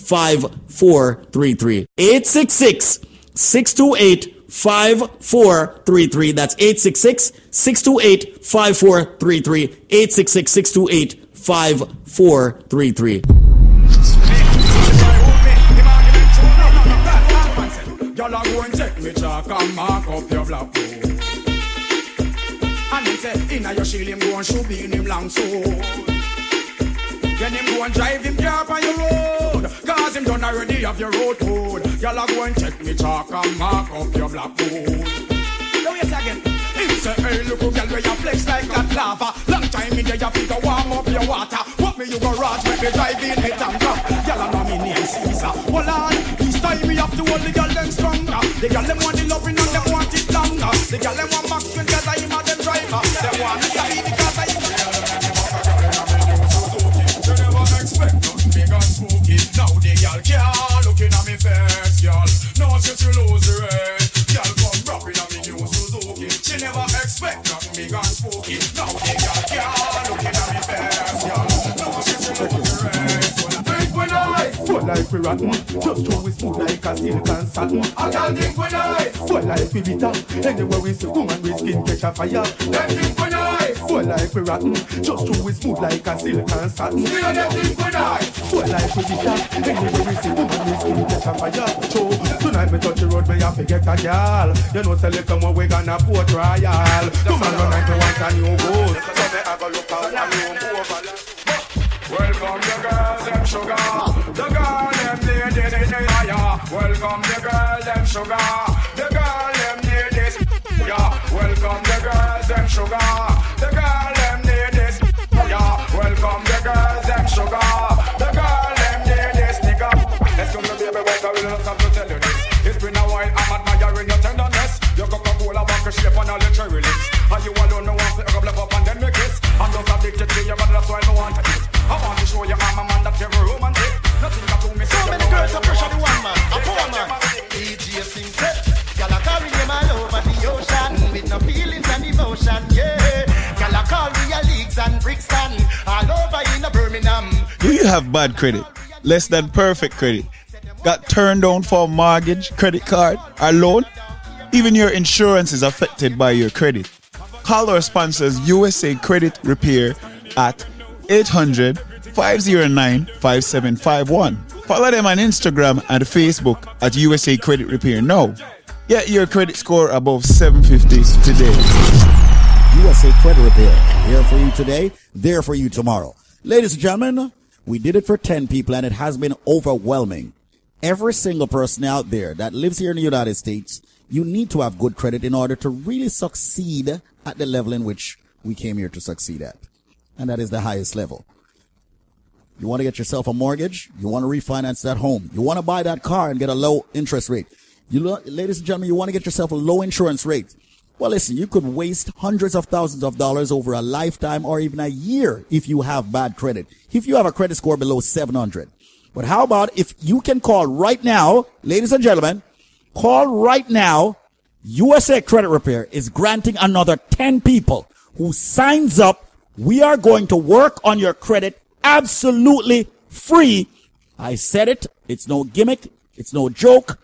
5433. 866 628 5433. That's 866 628 5433. 866 628 5433. Y'all are go and me mark up inna your shield him go and shoot in him long. Then him go and drive him car on your road. Cause him done already have your road code. Y'all go and check me chalk and mark up your black book. Now yes again. Him say, hey, look girl where you flex like that lava. Long time in there you figure warm up your water. What me you go rot, make me drive in me tanker. Y'all know me name Caesar. Hold on, this time me have to hold the girl them stronger. The girl them want the loving and them want it longer. The girl them want back when cause I am a them driver. Them want me face, girl. No, she to lose the race. Girl come rapping at me new Suzuki. She never expect nothing big and spooky. Now the girl can't Full like we rotten, just throw we smooth like a silk and satin. I can't think when I full like we bitter. Anywhere we see woman, we skin catch a fire. Them think when I full like we rotten, just throw we smooth like a silk and satin. Still them think when I full like we bitter. Anywhere we see woman, we skin catch a fire. So tonight me touch the road, me have to get a girl. You know, say little more we gonna port royal. Come on, run you want a new boat. So me I go look out a new over. Welcome the girls, them sugar. The girl, them ladies in the. Welcome the girl, them sugar. The girl, them ladies. Yeah. Welcome the girls, them sugar. The girl, them ladies. Yeah. Welcome the girls, them sugar. The girl, them ladies. Nigga. Let's come to baby, wait a minute, have to tell you this. It's been a while, I'm admiring your tenderness. Your Coca-Cola vodka shape and all your cherry lips. And you alone know want to go bluff up and then make kiss. I'm just addicted to you, but that's why I want eat. I want to show you I'm a man that you're romantic. Girls are pressure the one man, a poor man. DJ sing set, gyal a carry them all over the ocean with no feelings and emotion, yeah. Gyal a call me a leagues and Brixton, all over in a Birmingham. Do you have bad credit? Less than perfect credit? Got turned down for a mortgage, credit card, or loan? Even your insurance is affected by your credit. Call our sponsors USA Credit Repair at 800 509 5751. Follow them on Instagram and Facebook at USA Credit Repair now. Get your credit score above 750 today. USA Credit Repair. Here for you today, there for you tomorrow. Ladies and gentlemen, we did it for 10 people and it has been overwhelming. Every single person out there that lives here in the United States, you need to have good credit in order to really succeed at the level in which we came here to succeed at. And that is the highest level. You want to get yourself a mortgage? You want to refinance that home? You want to buy that car and get a low interest rate? You, ladies and gentlemen, you want to get yourself a low insurance rate? Well, listen, you could waste hundreds of thousands of dollars over a lifetime or even a year if you have bad credit. If you have a credit score below 700. But how about if you can call right now, ladies and gentlemen, call right now. USA Credit Repair is granting another 10 people who signs up. We are going to work on your credit absolutely free. I said it. It's no gimmick. It's no joke.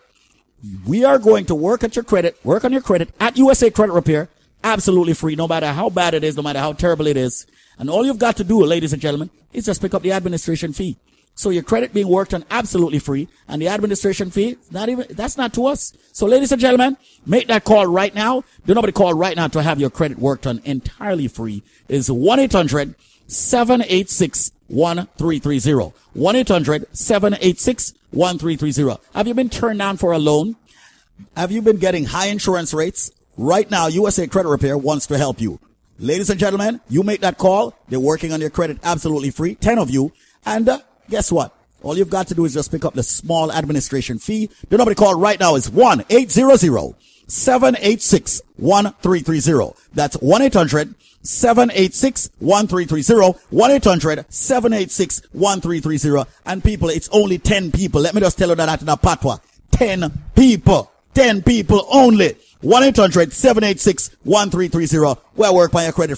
We are going to work at your credit, work on your credit at USA Credit Repair, absolutely free, no matter how bad it is, no matter how terrible it is. And all you've got to do, ladies and gentlemen, is just pick up the administration fee. So your credit being worked on absolutely free and the administration fee, not even, that's not to us. So ladies and gentlemen, make that call right now. Do nobody call right now to have your credit worked on entirely free is 1-800-786-1330. 1-800-786-1330. Have you been turned down for a loan? Have you been getting high insurance rates? Right now, USA Credit Repair wants to help you. Ladies and gentlemen, you make that call. They're working on your credit absolutely free. 10 of you. And uh, guess what? All you've got to do is just pick up the small administration fee. The number to call right now is 1 800 786 1330. That's 1 800 786 1330. 1 800 786 1330. And people, it's only 10 people. Let me just tell you that in a patwa. 10 people. 10 people only. 1 800 786 1330. Where work by your credit